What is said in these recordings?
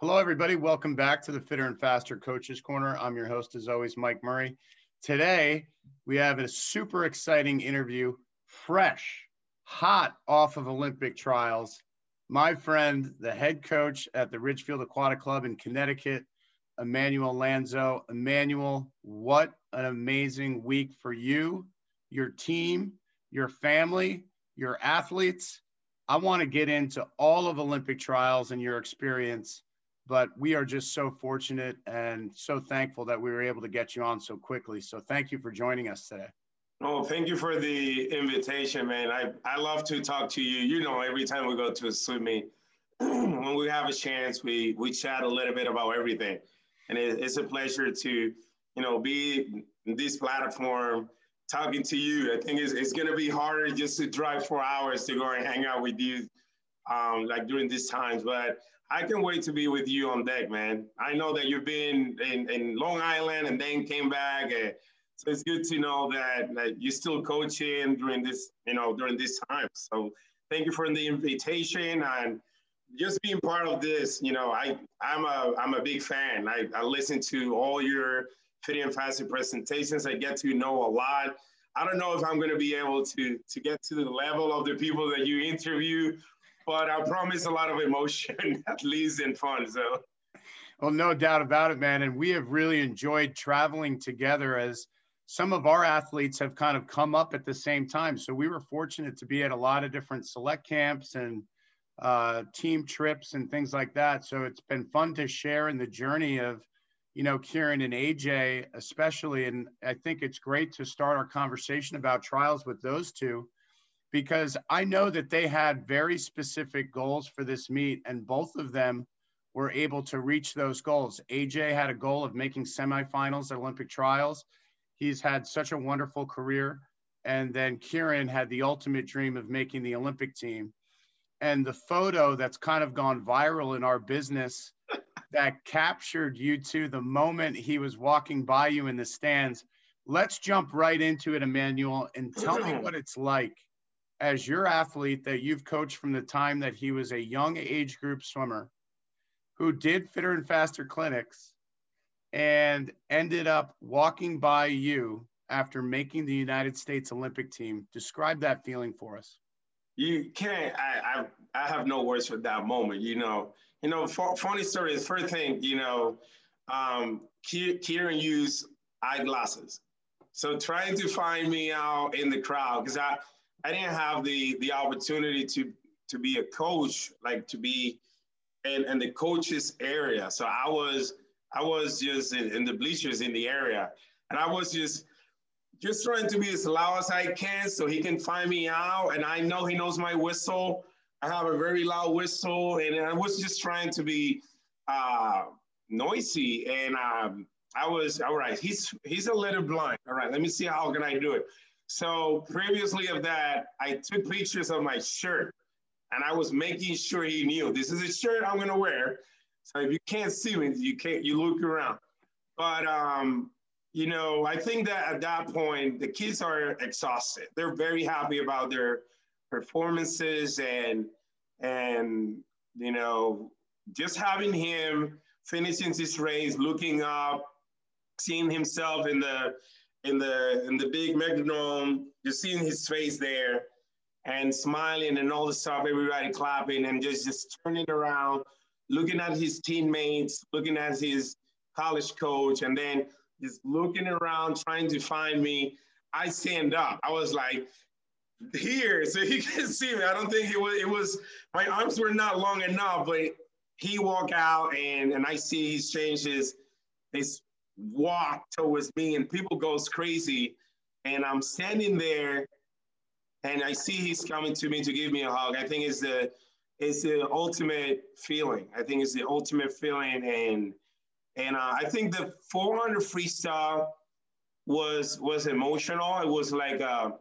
Hello, everybody. Welcome back to the Fitter and Faster Coaches Corner. I'm your host, as always, Mike Murray. Today, we have a super exciting interview, fresh, hot off of Olympic trials. My friend, the head coach at the Ridgefield Aquatic Club in Connecticut, Emmanuel Lanzo. Emmanuel, what an amazing week for you, your team, your family, your athletes. I want to get into all of Olympic trials and your experience but we are just so fortunate and so thankful that we were able to get you on so quickly. So thank you for joining us today. Oh, thank you for the invitation, man. I, I love to talk to you. You know, every time we go to a swim meet, when we have a chance, we we chat a little bit about everything, and it, it's a pleasure to, you know, be this platform talking to you. I think it's, it's going to be harder just to drive four hours to go and hang out with you, um, like during these times. But I can't wait to be with you on deck, man. I know that you've been in, in Long Island and then came back. And so it's good to know that, that you're still coaching during this, you know, during this time. So thank you for the invitation and just being part of this. You know, I I'm a I'm a big fan. I, I listen to all your Fitter and Faster presentations. I get to know a lot. I don't know if I'm going to be able to to get to the level of the people that you interview but I promise a lot of emotion, at least in fun. So, well, no doubt about it, man. And we have really enjoyed traveling together as some of our athletes have kind of come up at the same time. So we were fortunate to be at a lot of different select camps and uh, team trips and things like that. So it's been fun to share in the journey of, you know, Kieran and AJ, especially. And I think it's great to start our conversation about trials with those two because I know that they had very specific goals for this meet, and both of them were able to reach those goals. AJ had a goal of making semifinals at Olympic trials. He's had such a wonderful career. And then Kieran had the ultimate dream of making the Olympic team. And the photo that's kind of gone viral in our business that captured you two the moment he was walking by you in the stands. Let's jump right into it, Emmanuel, and tell me what it's like as your athlete that you've coached from the time that he was a young age group swimmer who did fitter and faster clinics and ended up walking by you after making the United States Olympic team. Describe that feeling for us. You can't. I I, I have no words for that moment. You know. You know. funny story. The first thing. You know. Um, Kieran used eyeglasses, so trying to find me out in the crowd because I I didn't have the the opportunity to to be a coach, like to be in, in the coaches area. So I was I was just in, in the bleachers in the area, and I was just just trying to be as loud as I can so he can find me out. And I know he knows my whistle. I have a very loud whistle, and I was just trying to be uh, noisy. And um, I was all right. He's he's a little blind. All right, let me see how can I do it. So previously of that, I took pictures of my shirt and I was making sure he knew this is a shirt I'm gonna wear. So if you can't see me, you can't you look around. But um, you know, I think that at that point the kids are exhausted. They're very happy about their performances and and you know, just having him finishing his race, looking up, seeing himself in the in the in the big Metrodome, just seeing his face there and smiling and all the stuff, everybody clapping and just just turning around, looking at his teammates, looking at his college coach, and then just looking around trying to find me. I stand up. I was like, here, so he can see me. I don't think it was it was my arms were not long enough, but he walked out and and I see he's changed his his walk towards me and people goes crazy and i'm standing there and i see he's coming to me to give me a hug. I think it's the it's the ultimate feeling. I think it's the ultimate feeling and and uh, i think the 400 freestyle was was emotional. It was like a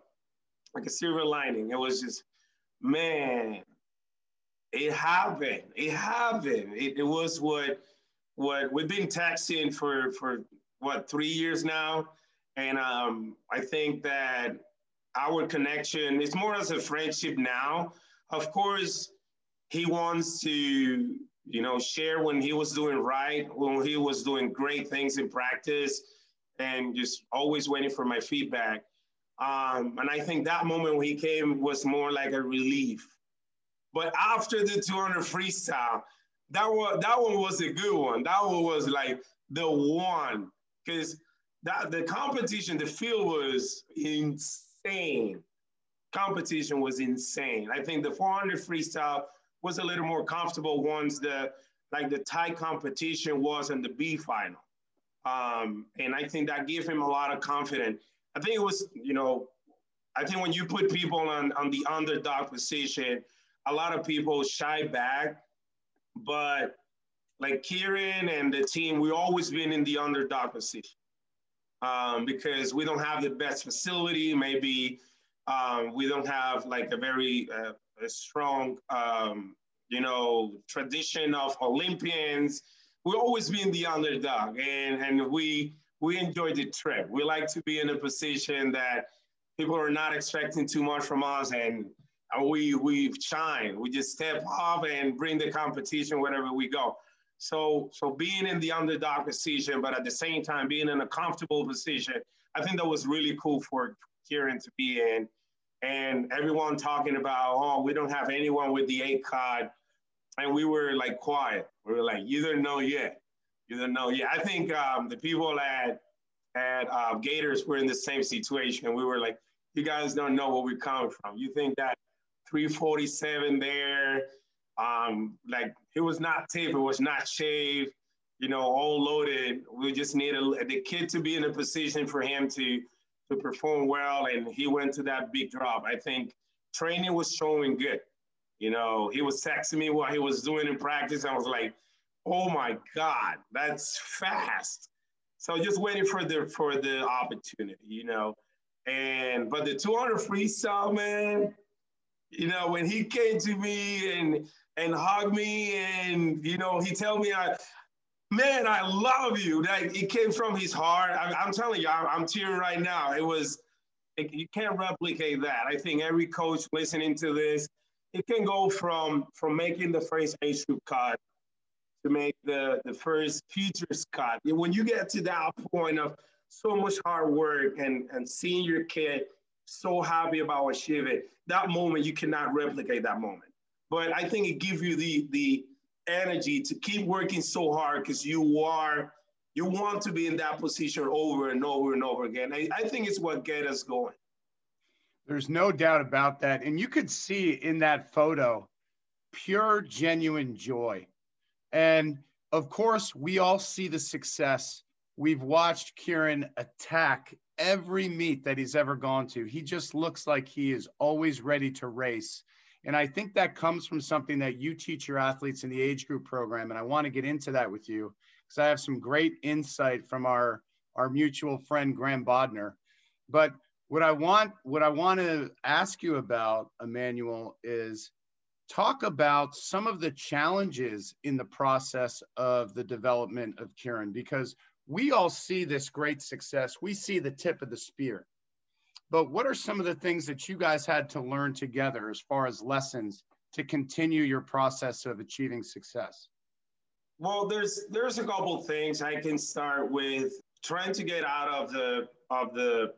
like a silver lining. It was just man it happened. It happened. It, it was what what we've been texting for for what three years now, and um, I think that our connection is more as a friendship now. Of course, he wants to, you know, share when he was doing right, when he was doing great things in practice, and just always waiting for my feedback. Um, and I think that moment when he came was more like a relief. But after the 200 freestyle, that one that one was a good one. That one was like the one because that the competition, the field was insane. Competition was insane. I think the 400 freestyle was a little more comfortable once the like the Thai competition was in the B final. Um, and I think that gave him a lot of confidence. I think it was, you know, I think when you put people on, on the underdog position, a lot of people shy back. But like Kieran and the team, we've always been in the underdog position um, because we don't have the best facility. Maybe um, we don't have like a very uh, a strong, um, you know, tradition of Olympians. We always been the underdog, and and we we enjoy the trip. We like to be in a position that people are not expecting too much from us, and we we shine. We just step up and bring the competition wherever we go. So so being in the underdog position, but at the same time being in a comfortable position, I think that was really cool for Kieran to be in and everyone talking about, oh, we don't have anyone with the ACOG. And we were like quiet. We were like, you don't know yet. You don't know yet. I think um, the people at at uh, Gators were in the same situation. We were like, you guys don't know where we come from. You think that 347 there, um, like it was not tape, it was not shaved, you know, all loaded. We just needed the kid to be in a position for him to to perform well, and he went to that big drop. I think training was showing good. You know, he was texting me what he was doing in practice. I was like, oh my God, that's fast. So just waiting for the for the opportunity, you know. And but the 200 freestyle, man, you know, when he came to me and and hugged me and you know, he told me I man, I love you. That it came from his heart. I, am telling you, I'm, I'm, tearing right now. It was, it, you can't replicate that. I think every coach listening to this, it can go from from making the first age group cut to make the the first futures cut. When you get to that point of so much hard work and and seeing your kid so happy about achieving that moment, you cannot replicate that moment. But I think it gives you the the energy to keep working so hard because you are you want to be in that position over and over and over again. I, I think it's what get us going. There's no doubt about that. And you could see in that photo pure, genuine joy. And of course, we all see the success. We've watched Kieran attack every meet that he's ever gone to. He just looks like he is always ready to race. And I think that comes from something that you teach your athletes in the age group program. And I want to get into that with you because I have some great insight from our, our mutual friend, Graham Bodner. But what I want, what I want to ask you about, Emmanuel, is talk about some of the challenges in the process of the development of Kieran, because we all see this great success. We see the tip of the spear but what are some of the things that you guys had to learn together as far as lessons to continue your process of achieving success? Well, there's there's a couple things I can start with trying to get out of the of the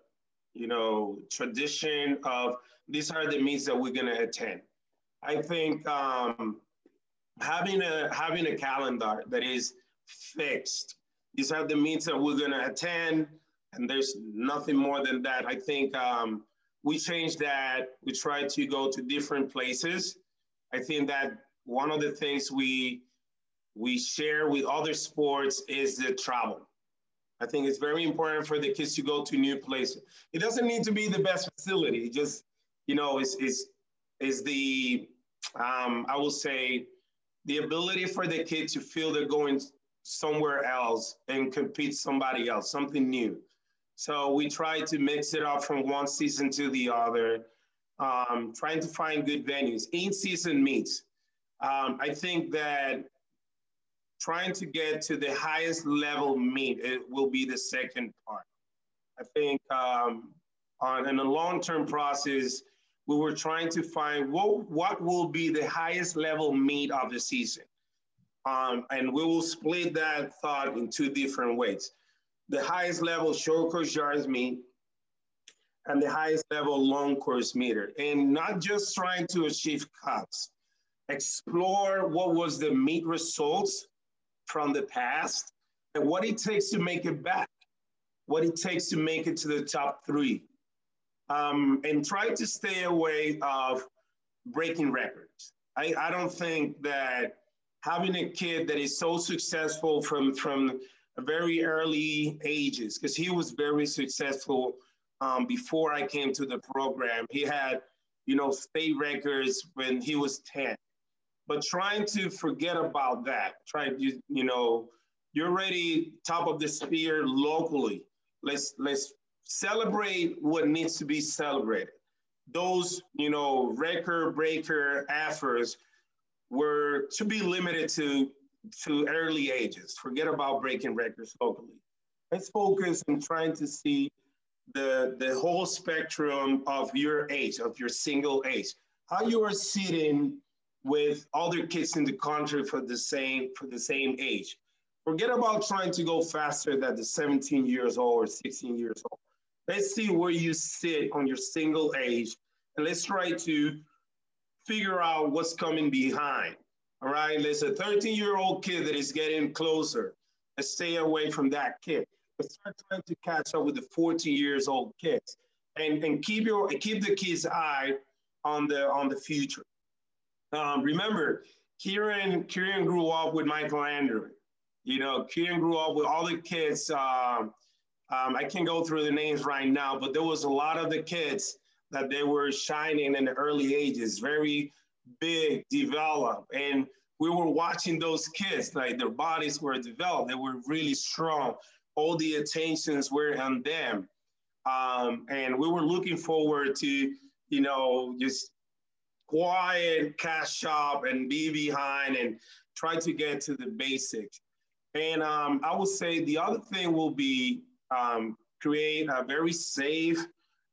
you know tradition of these are the meets that we're going to attend. I think um, having a having a calendar that is fixed. These are the meets that we're going to attend and there's nothing more than that. I think um, we changed that. We tried to go to different places. I think that one of the things we we share with other sports is the travel. I think it's very important for the kids to go to new places. It doesn't need to be the best facility. Just you know, is is is the um, I will say the ability for the kid to feel they're going somewhere else and compete somebody else, something new. So we try to mix it up from one season to the other, um, trying to find good venues. In season meets. Um, I think that trying to get to the highest level meet it will be the second part. I think um, on in a long-term process, we were trying to find what, what will be the highest level meet of the season. Um, and we will split that thought in two different ways. The highest level short course yards meet and the highest level long course meter. And not just trying to achieve cuts, explore what was the meet results from the past and what it takes to make it back, what it takes to make it to the top three. Um, and try to stay away of breaking records. I, I don't think that having a kid that is so successful from, from very early ages, because he was very successful um, before I came to the program. He had, you know, state records when he was 10. But trying to forget about that, trying to, you know, you're already top of the sphere locally. Let's let's celebrate what needs to be celebrated. Those, you know, record breaker efforts were to be limited to to early ages. Forget about breaking records locally. Let's focus on trying to see the the whole spectrum of your age, of your single age. How you are sitting with other kids in the country for the same for the same age. Forget about trying to go faster than the 17 years old or 16 years old. Let's see where you sit on your single age, and let's try to figure out what's coming behind. All right, there's a 13 year old kid that is getting closer. Let's stay away from that kid. Let's start trying to catch up with the 14 years old kids, and and keep your keep the kids' eye on the on the future. Um, remember, Kieran Kieran grew up with Michael Andrew. You know, Kieran grew up with all the kids. Um, um, I can't go through the names right now, but there was a lot of the kids that they were shining in the early ages, very big, developed. And we were watching those kids, like their bodies were developed, they were really strong. All the attentions were on them. Um, and we were looking forward to, you know, just quiet, cash up and be behind and try to get to the basics. And um, I would say the other thing will be um, create a very safe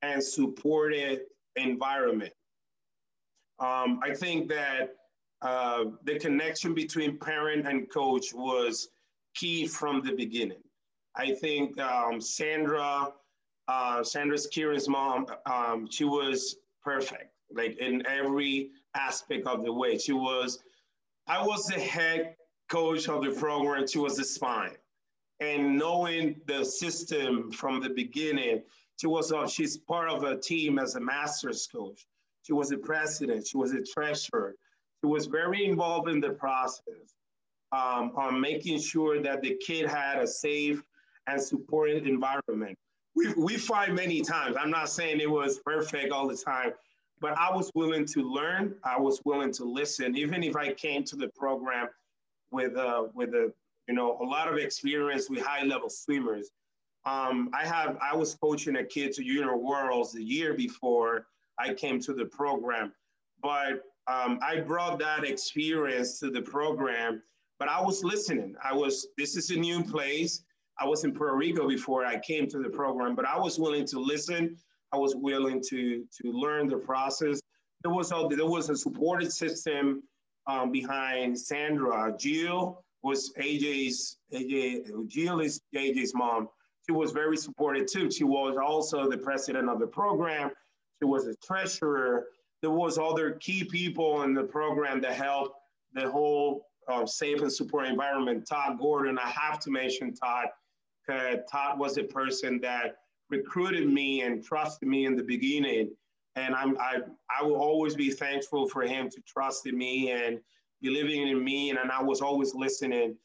and supported environment. Um, I think that uh, the connection between parent and coach was key from the beginning. I think um, Sandra, uh, Sandra's Kieran's mom, um, she was perfect, like in every aspect of the way. She was, I was the head coach of the program, she was the spine. And knowing the system from the beginning, she was uh, she's part of a team as a master's coach. She was a president. She was a treasurer. She was very involved in the process um, on making sure that the kid had a safe and supportive environment. We, we find many times, I'm not saying it was perfect all the time, but I was willing to learn. I was willing to listen, even if I came to the program with, uh, with a, you know, a lot of experience with high level swimmers. Um, I have I was coaching a kid to Junior Worlds the year before I came to the program, but um, I brought that experience to the program. But I was listening. I was this is a new place. I was in Puerto Rico before I came to the program, but I was willing to listen. I was willing to to learn the process. There was a there was a supported system um, behind Sandra. Jill was AJ's AJ. Jill is AJ's mom she was very supportive too. She was also the president of the program. She was a treasurer. There was other key people in the program that helped the whole uh, safe and support environment. Todd Gordon, I have to mention Todd. Todd was a person that recruited me and trusted me in the beginning. And I'm, I, I will always be thankful for him to trust in me and believing in me. And, and I was always listening.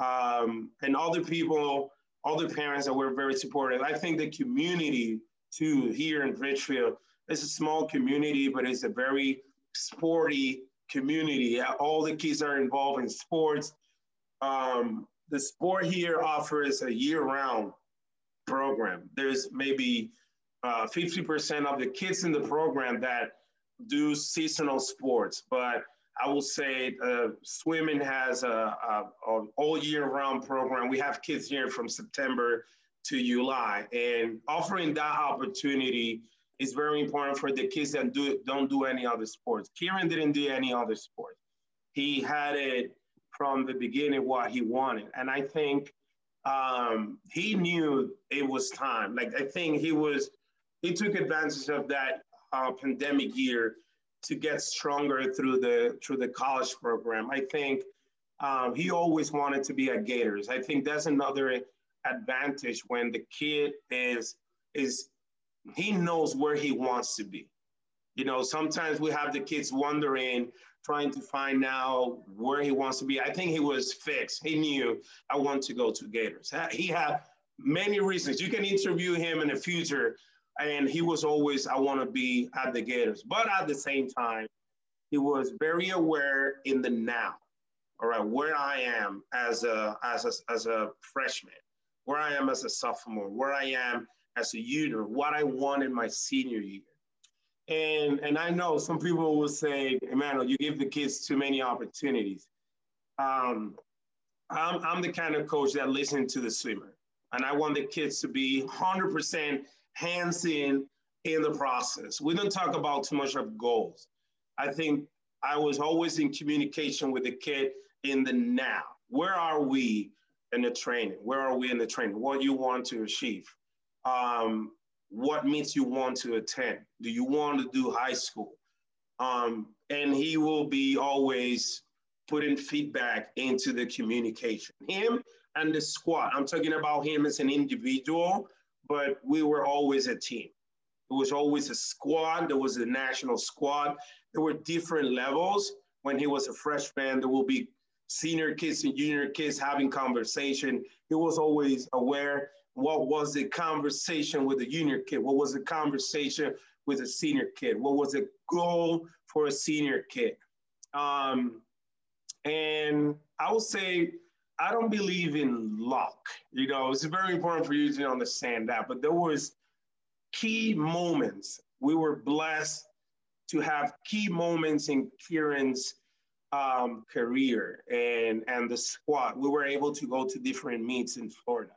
Um, and other people other parents that were very supportive. I think the community too here in Ridgefield, it's a small community, but it's a very sporty community. All the kids are involved in sports. Um, the sport here offers a year-round program. There's maybe 50% uh, of the kids in the program that do seasonal sports, but I will say uh, swimming has a, a, a, all year round program. We have kids here from September to July, and offering that opportunity is very important for the kids that do don't do any other sports. Kieran didn't do any other sports. He had it from the beginning what he wanted. And I think um, he knew it was time. Like I think he was, he took advantage of that uh, pandemic year to get stronger through the through the college program. I think um, he always wanted to be at Gators. I think that's another advantage when the kid is is he knows where he wants to be. You know, sometimes we have the kids wondering, trying to find out where he wants to be. I think he was fixed. He knew I want to go to Gators. He had many reasons. You can interview him in the future, and he was always, I want to be at the Gators. But at the same time, he was very aware in the now. All right, where I am as a as a, as a freshman, where I am as a sophomore, where I am as a junior, what I want in my senior year. And, and I know some people will say, Emmanuel, you give the kids too many opportunities. Um, I'm, I'm the kind of coach that listens to the swimmer. And I want the kids to be 100% hands in in the process. We don't talk about too much of goals. I think I was always in communication with the kid in the now. Where are we in the training? Where are we in the training? What you want to achieve? Um, what meets you want to attend? Do you want to do high school? Um, and he will be always putting feedback into the communication. Him and the squad. I'm talking about him as an individual, but we were always a team. It was always a squad. There was a national squad. There were different levels. When he was a freshman, there will be senior kids and junior kids having conversation. He was always aware what was the conversation with the junior kid? What was the conversation with a senior kid? What was the goal for a senior kid? Um, and I would say I don't believe in luck. You know, it's very important for you to understand that. But there was key moments. We were blessed to have key moments in Kieran's um, career and and the squad. We were able to go to different meets in Florida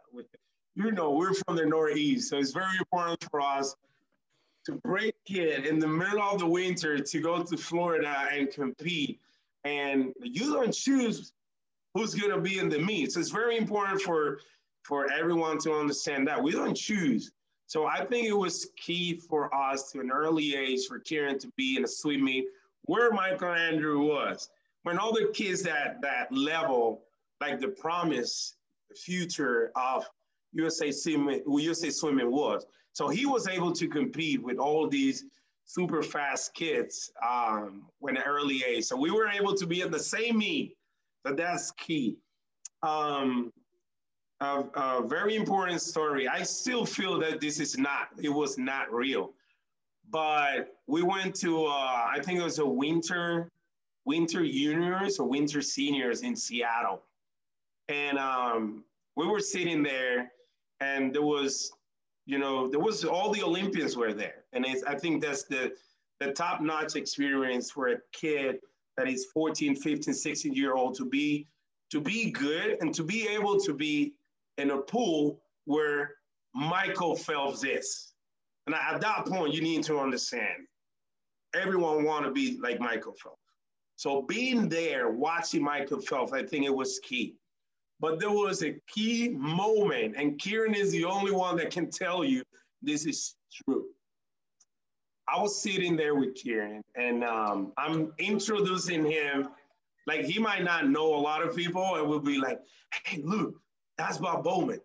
you know, we're from the Northeast, so it's very important for us to break it in the middle of the winter to go to Florida and compete. And you don't choose who's going to be in the meet. So it's very important for for everyone to understand that we don't choose. So I think it was key for us to an early age for Kieran to be in a swim meet where Michael Andrew was. When all the kids at that level, like the promise, the future of USA Swimming, USA Swimming was. So he was able to compete with all these super fast kids um, when early age. So we were able to be at the same meet. So that's key. Um, a, a, very important story. I still feel that this is not, it was not real. But we went to, uh, I think it was a winter, winter juniors or winter seniors in Seattle. And um, we were sitting there and there was, you know, there was all the Olympians were there, and I think that's the the top notch experience for a kid that is 14, 15, 16 year old to be to be good and to be able to be in a pool where Michael Phelps is. And at that point, you need to understand everyone want to be like Michael Phelps. So being there, watching Michael Phelps, I think it was key. But there was a key moment, and Kieran is the only one that can tell you this is true. I was sitting there with Kieran, and um, I'm introducing him. Like he might not know a lot of people, and we'll be like, "Hey, look, that's Bob Bowman.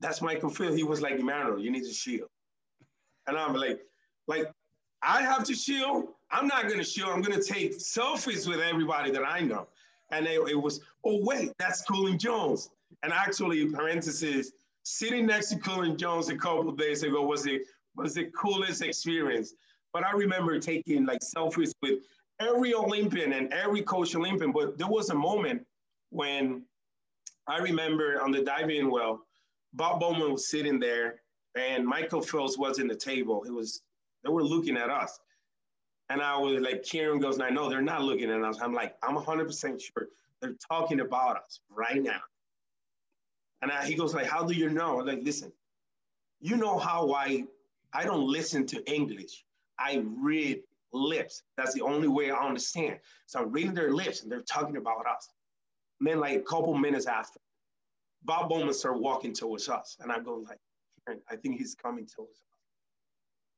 That's Michael Phil." He was like, "Emmanuel, you need to shield." And I'm like, "Like, I have to shield. I'm not gonna shield. I'm gonna take selfies with everybody that I know." and it, it was, oh wait, that's Cullen Jones. And actually, parentheses, sitting next to Cullen Jones a couple days ago was the was the coolest experience. But I remember taking like selfies with every Olympian and every coach Olympian. But there was a moment when I remember on the diving well, Bob Bowman was sitting there and Michael Phelps was in the table. It was they were looking at us. And I was like, Kieran goes, I know they're not looking at us. I'm like, I'm 100% sure they're talking about us right now. And I, he goes like, how do you know? I'm like, listen, you know how I, I don't listen to English. I read lips. That's the only way I understand. So I'm reading their lips and they're talking about us. And then like a couple minutes after, Bob Bowman started walking towards us. And I go like, I think he's coming towards us.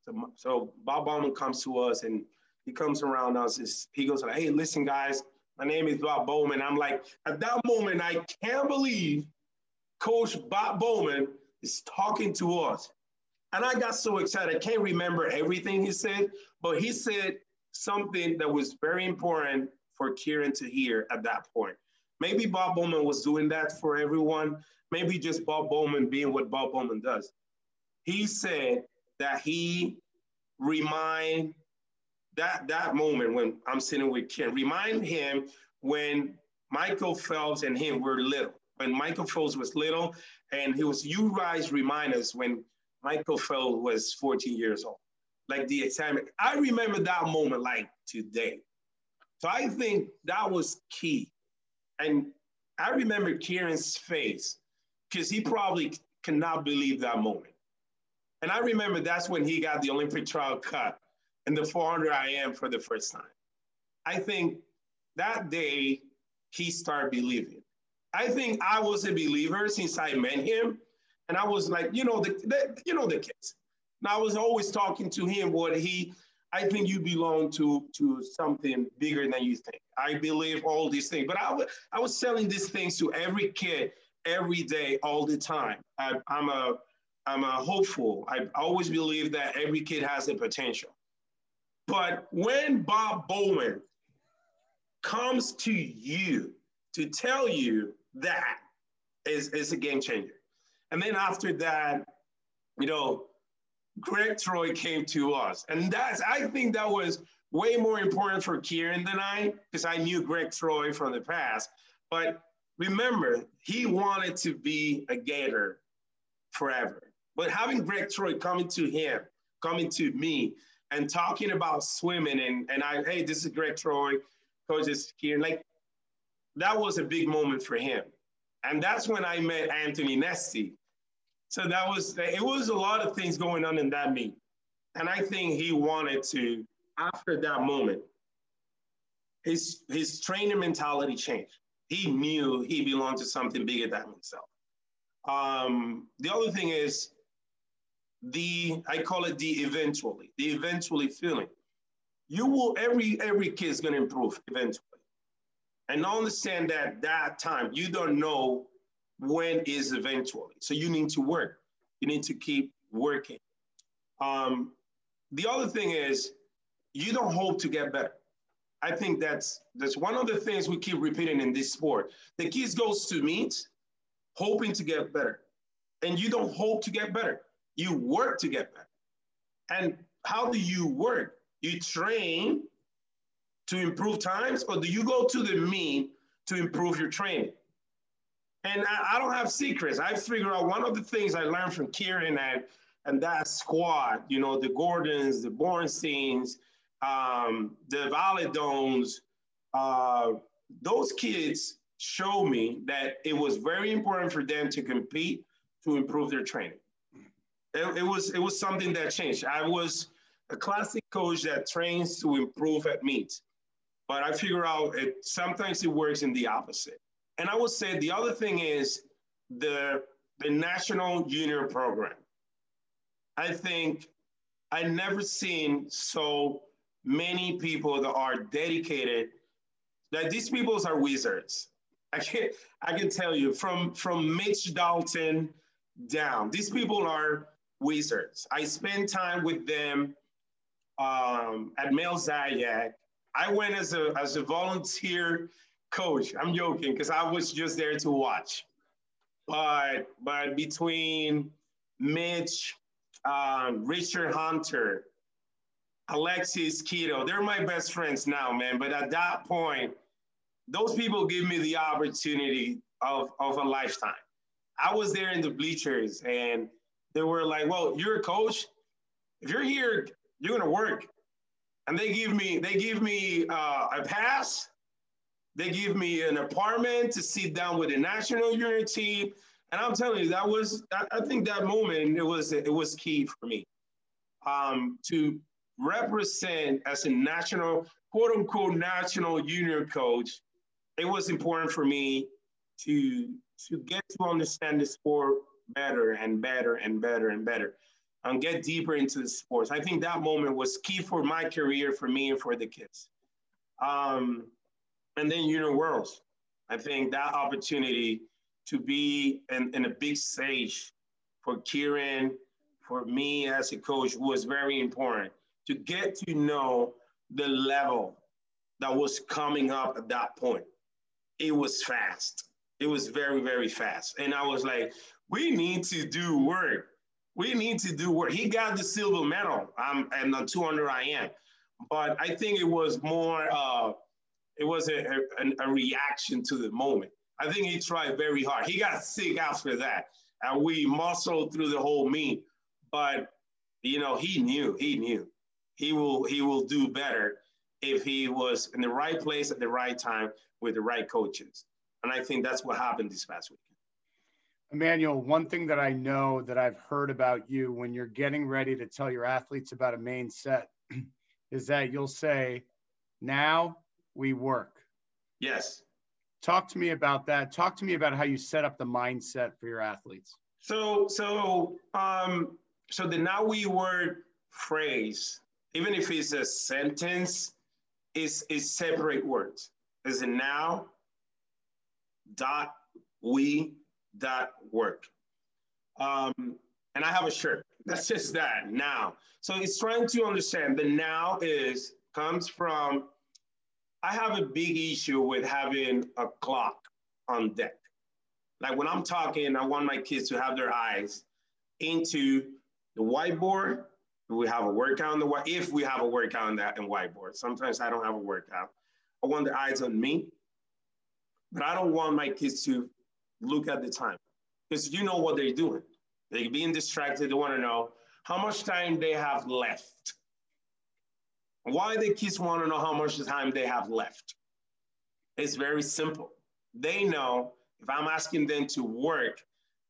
So, so Bob Bowman comes to us and he comes around us. He goes like, hey, listen, guys, my name is Bob Bowman. I'm like, at that moment, I can't believe Coach Bob Bowman is talking to us. And I got so excited. I can't remember everything he said, but he said something that was very important for Kieran to hear at that point. Maybe Bob Bowman was doing that for everyone. Maybe just Bob Bowman being what Bob Bowman does. He said that he remind that that moment when I'm sitting with Kieran, remind him when Michael Phelps and him were little. When Michael Phelps was little, and he was you guys remind us when Michael Phelps was 14 years old. Like the excitement. I remember that moment like today. So I think that was key. And I remember Kieran's face because he probably cannot believe that moment. And I remember that's when he got the Olympic trial cut and the 400 IM for the first time. I think that day he started believing. I think I was a believer since I met him, and I was like, you know, the, the you know the kids. And I was always talking to him what he. I think you belong to to something bigger than you think. I believe all these things, but I, was selling these things to every kid every day, all the time. I, I'm a I'm a hopeful. I always believe that every kid has the potential. But when Bob Bowman comes to you to tell you that is, is a game changer. And then after that, you know, Greg Troy came to us. And that's, I think that was way more important for Kieran than I, because I knew Greg Troy from the past. But remember, he wanted to be a Gator forever. But having Greg Troy coming to him, coming to me, and talking about swimming, and, and I, hey, this is Greg Troy, Coach is here. Like, that was a big moment for him. And that's when I met Anthony Nesty. So that was, it was a lot of things going on in that meet. And I think he wanted to, after that moment, his, his training mentality changed. He knew he belonged to something bigger than himself. Um, the other thing is the, I call it the eventually, the eventually feeling. You will, every, every kid is gonna improve eventually. And understand that that time, you don't know when is eventually. So you need to work. You need to keep working. Um, the other thing is, you don't hope to get better. I think that's that's one of the things we keep repeating in this sport. The kids goes to meet hoping to get better, and you don't hope to get better. You work to get better. And how do you work? You train to improve times, or do you go to the mean to improve your training? And I, I don't have secrets. I figured out one of the things I learned from Kieran and, and that squad, you know, the Gordons, the Bornsteins, um, the Validones, uh, those kids showed me that it was very important for them to compete to improve their training. It, it, was it was something that changed. I was a classic coach that trains to improve at meets, but I figure out it sometimes it works in the opposite. And I would say the other thing is the the national junior program. I think I've never seen so many people that are dedicated. That these people are wizards. I can I can tell you from from Mitch Dalton down. These people are wizards. I spend time with them um, at Mel Zajac. I went as a as a volunteer coach. I'm joking because I was just there to watch. But but between Mitch, um, Richard Hunter, Alexis Keto, they're my best friends now, man. But at that point, those people give me the opportunity of, of a lifetime. I was there in the bleachers and they were like, well, you're a coach. If you're here, you're gonna work. And they give me, they give me uh, a pass they give me an apartment to sit down with the national unity. And I'm telling you, that was, I, think that moment, it was, it was key for me um, to represent as a national, quote unquote, national junior coach. It was important for me to to get to understand the sport better and better and better and better and get deeper into the sports. I think that moment was key for my career, for me, and for the kids. Um, and then Junior Worlds. I think that opportunity to be in, in a big stage for Kieran, for me as a coach, was very important to get to know the level that was coming up at that point. It was fast. It was very, very fast. And I was like, we need to do work. We need to do work. He got the silver medal. I'm and the 200 I am. But I think it was more, uh, it was a, a, a reaction to the moment. I think he tried very hard. He got sick after that. And we muscled through the whole meet. But, you know, he knew, he knew. He will, he will do better if he was in the right place at the right time with the right coaches. And I think that's what happened this past weekend. Emmanuel, one thing that I know that I've heard about you when you're getting ready to tell your athletes about a main set is that you'll say, now we work. Yes. Talk to me about that. Talk to me about how you set up the mindset for your athletes. So, so, um, so the now we work phrase, even if it's a sentence, is is separate words. Is it now dot we that work. Um, and I have a shirt. That's just that now. So it's trying to understand the now is comes from. I have a big issue with having a clock on deck. Like when I'm talking, I want my kids to have their eyes into the whiteboard. We have a workout on the white. If we have a workout on that and whiteboard, sometimes I don't have a workout. I want their eyes on me, but I don't want my kids to look at the time because you know what they're doing. They're being distracted. They want to know how much time they have left. Why the kids want to know how much time they have left? It's very simple. They know if I'm asking them to work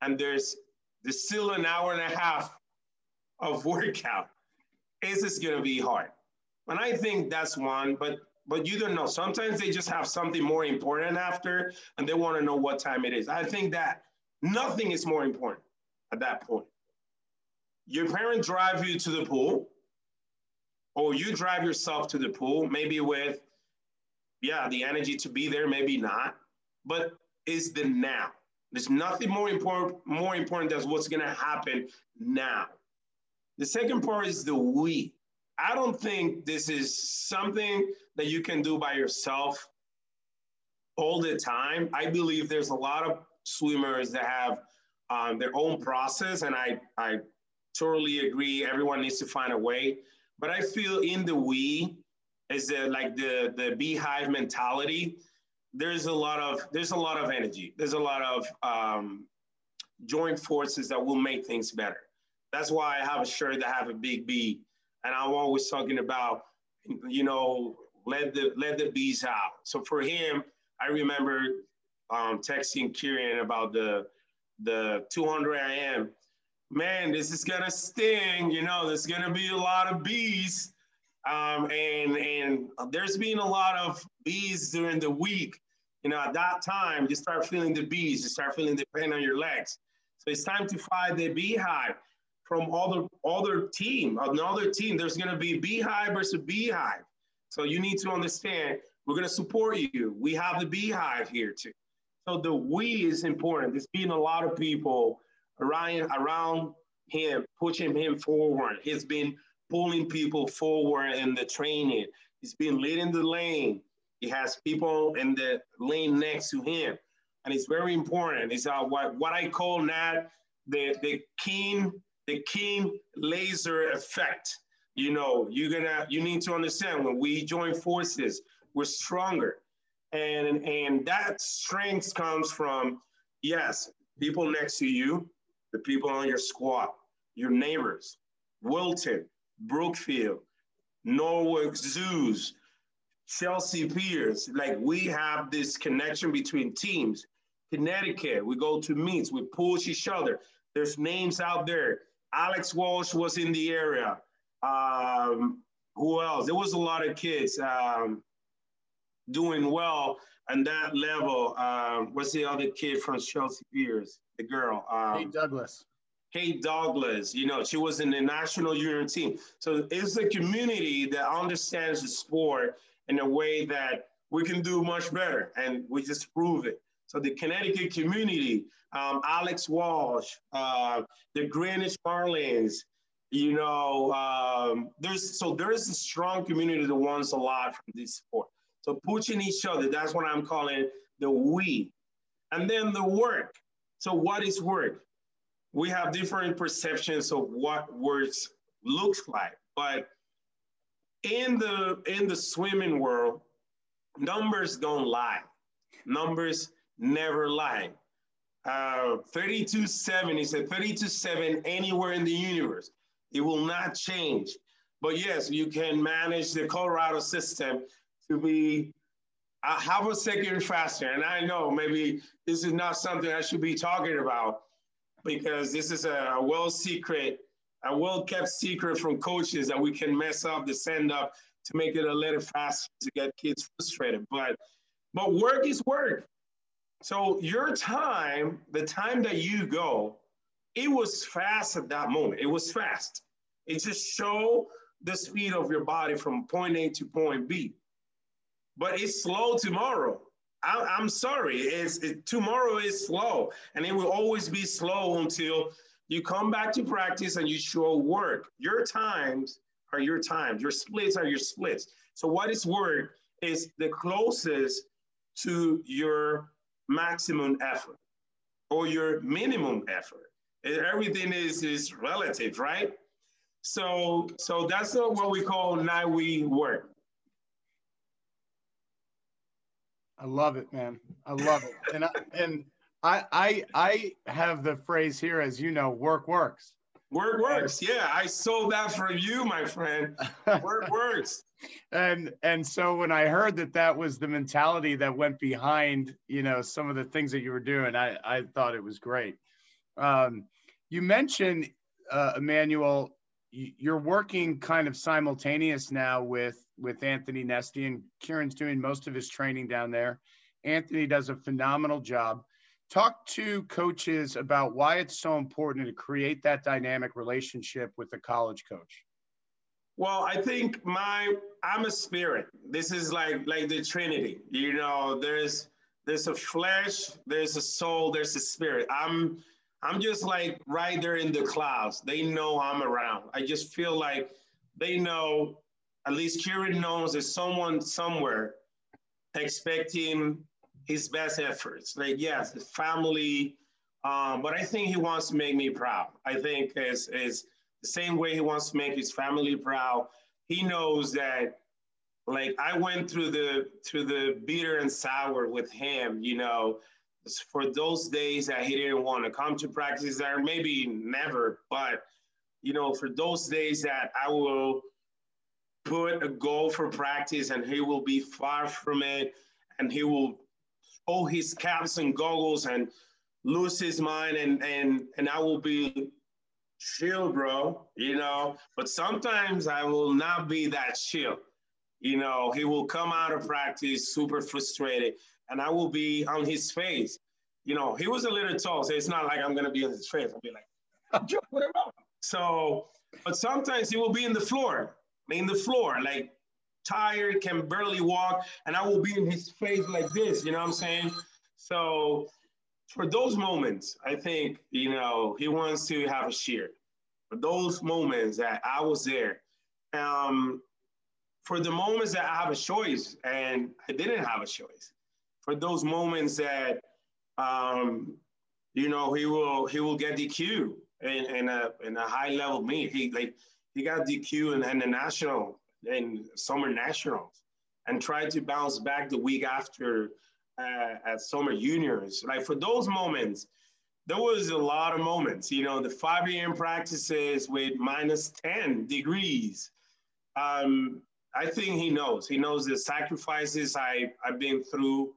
and there's there's still an hour and a half of workout, is this going to be hard? And I think that's one, but but you don't know. Sometimes they just have something more important after, and they want to know what time it is. I think that nothing is more important at that point. Your parent drive you to the pool, or you drive yourself to the pool, maybe with, yeah, the energy to be there, maybe not, but is the now. There's nothing more important, more important than what's gonna happen now. The second part is the we. I don't think this is something that you can do by yourself all the time. I believe there's a lot of swimmers that have um, their own process, and I, I totally agree. Everyone needs to find a way. But I feel in the we is that like the the beehive mentality. There's a lot of there's a lot of energy. There's a lot of um, joint forces that will make things better. That's why I have a shirt that have a big B and I'm always talking about, you know, let the let the bees out. So for him, I remember um, texting Kieran about the the 200 AM. Man, this is gonna sting. You know, there's gonna be a lot of bees, um, and and there's been a lot of bees during the week. You know, at that time, you start feeling the bees. You start feeling the pain on your legs. So it's time to fight the beehive from other other team, another team. There's to be beehive versus beehive. So you need to understand we're to support you. We have the beehive here too. So the we is important. There's been a lot of people around him, pushing him forward. He's been pulling people forward in the training. He's been leading the lane. He has people in the lane next to him. And it's very important. It's uh, what, what I call that the, the keen the keen laser effect. You know, you're gonna you need to understand when we join forces, we're stronger. And and that strength comes from yes, people next to you, the people on your squad, your neighbors, Wilton, Brookfield, Norwalk Zoos, Chelsea Piers. Like we have this connection between teams. Connecticut, we go to meets, we push each other. There's names out there. Alex Walsh was in the area. Um, who else? There was a lot of kids um, doing well. And that level, um, what's the other kid from Chelsea Piers? The girl. Um, Kate Douglas. Kate Douglas, you know, she was in the national junior team. So it's a community that understands the sport in a way that we can do much better, and we just prove it. So the Connecticut community, um, Alex Walsh, uh, the Greenwich Marlins, you know, um, there's so there is a strong community that wants a lot from this sport. So pushing each other, that's what I'm calling the we. And then the work. So what is work? We have different perceptions of what works looks like, but in the in the swimming world, numbers don't lie. Numbers never lie. Uh, 32.7, he said 32.7 anywhere in the universe. It will not change. But yes, you can manage the Colorado system to be a half a second faster. And I know maybe this is not something I should be talking about because this is a well secret, a well kept secret from coaches that we can mess up the send up to make it a little faster to get kids frustrated. But but work is work. So your time, the time that you go, it was fast at that moment. It was fast. It just showed the speed of your body from point A to point B. But it's slow tomorrow. I, am sorry. It's it, tomorrow is slow, and it will always be slow until you come back to practice and you show work. Your times are your times. Your splits are your splits. So what is work is the closest to your maximum effort or your minimum effort. Everything is is relative, right? So so that's what we call we work. I love it, man. I love it. And I, and I I I have the phrase here, as you know, work works. Work works. Yeah, I sold that for you, my friend. Work works. and and so when I heard that that was the mentality that went behind, you know, some of the things that you were doing, I I thought it was great. Um, you mentioned uh, Emmanuel, you're working kind of simultaneous now with with Anthony Nesty, and Kieran's doing most of his training down there. Anthony does a phenomenal job. Talk to coaches about why it's so important to create that dynamic relationship with the college coach. Well, I think my I'm a spirit. This is like like the Trinity. You know, there's there's a flesh, there's a soul, there's a spirit. I'm I'm just like right there in the clouds. They know I'm around. I just feel like they know at least Kieran knows there's someone somewhere expecting his best efforts. Like, yes, his family, um, but I think he wants to make me proud. I think is is the same way he wants to make his family proud. He knows that, like, I went through the through the bitter and sour with him. You know, for those days that he didn't want to come to practice, or maybe never, but you know, for those days that I will put a goal for practice and he will be far from it and he will pull his caps and goggles and lose his mind and and and I will be chill, bro, you know. But sometimes I will not be that chill. You know, he will come out of practice super frustrated and I will be on his face. You know, he was a little tall, so it's not like I'm gonna be on his face. I'll be like, what about? So, but sometimes he will be in the floor in the floor, like tired, can barely walk, and I will be in his face like this, you know what I'm saying? So for those moments, I think, you know, he wants to have a share. For those moments that I was there, um, for the moments that I have a choice and I didn't have a choice, for those moments that, um, you know, he will he will get DQ in, in a in a high level meet. He like he got DQ in, in the national in summer nationals and tried to bounce back the week after uh, at summer juniors. Like for those moments, there was a lot of moments. You know, the 5 a.m. practices with minus 10 degrees. Um, I think he knows. He knows the sacrifices I, I've been through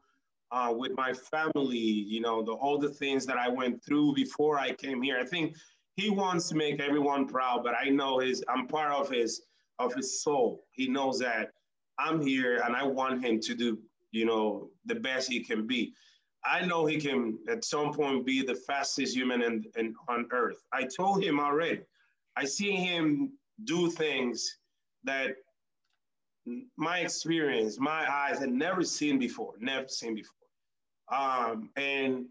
uh, with my family, you know, the all the things that I went through before I came here. I think he wants to make everyone proud, but I know his I'm part of his of his soul. He knows that I'm here and I want him to do you know, the best he can be. I know he can at some point be the fastest human in, in, on earth. I told him already. I see him do things that my experience, my eyes had never seen before, never seen before. Um, and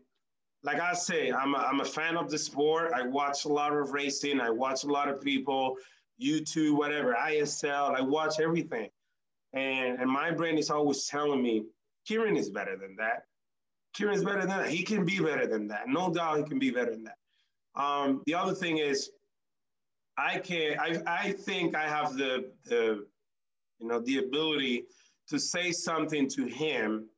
like I say, I'm a, I'm a fan of the sport. I watch a lot of racing. I watch a lot of people, YouTube, whatever, ISL. I watch everything. And, and my brain is always telling me, Kieran is better than that. Kieran's better than that. He can be better than that. No doubt he can be better than that. Um, the other thing is, I can I, I think I have the the you know the ability to say something to him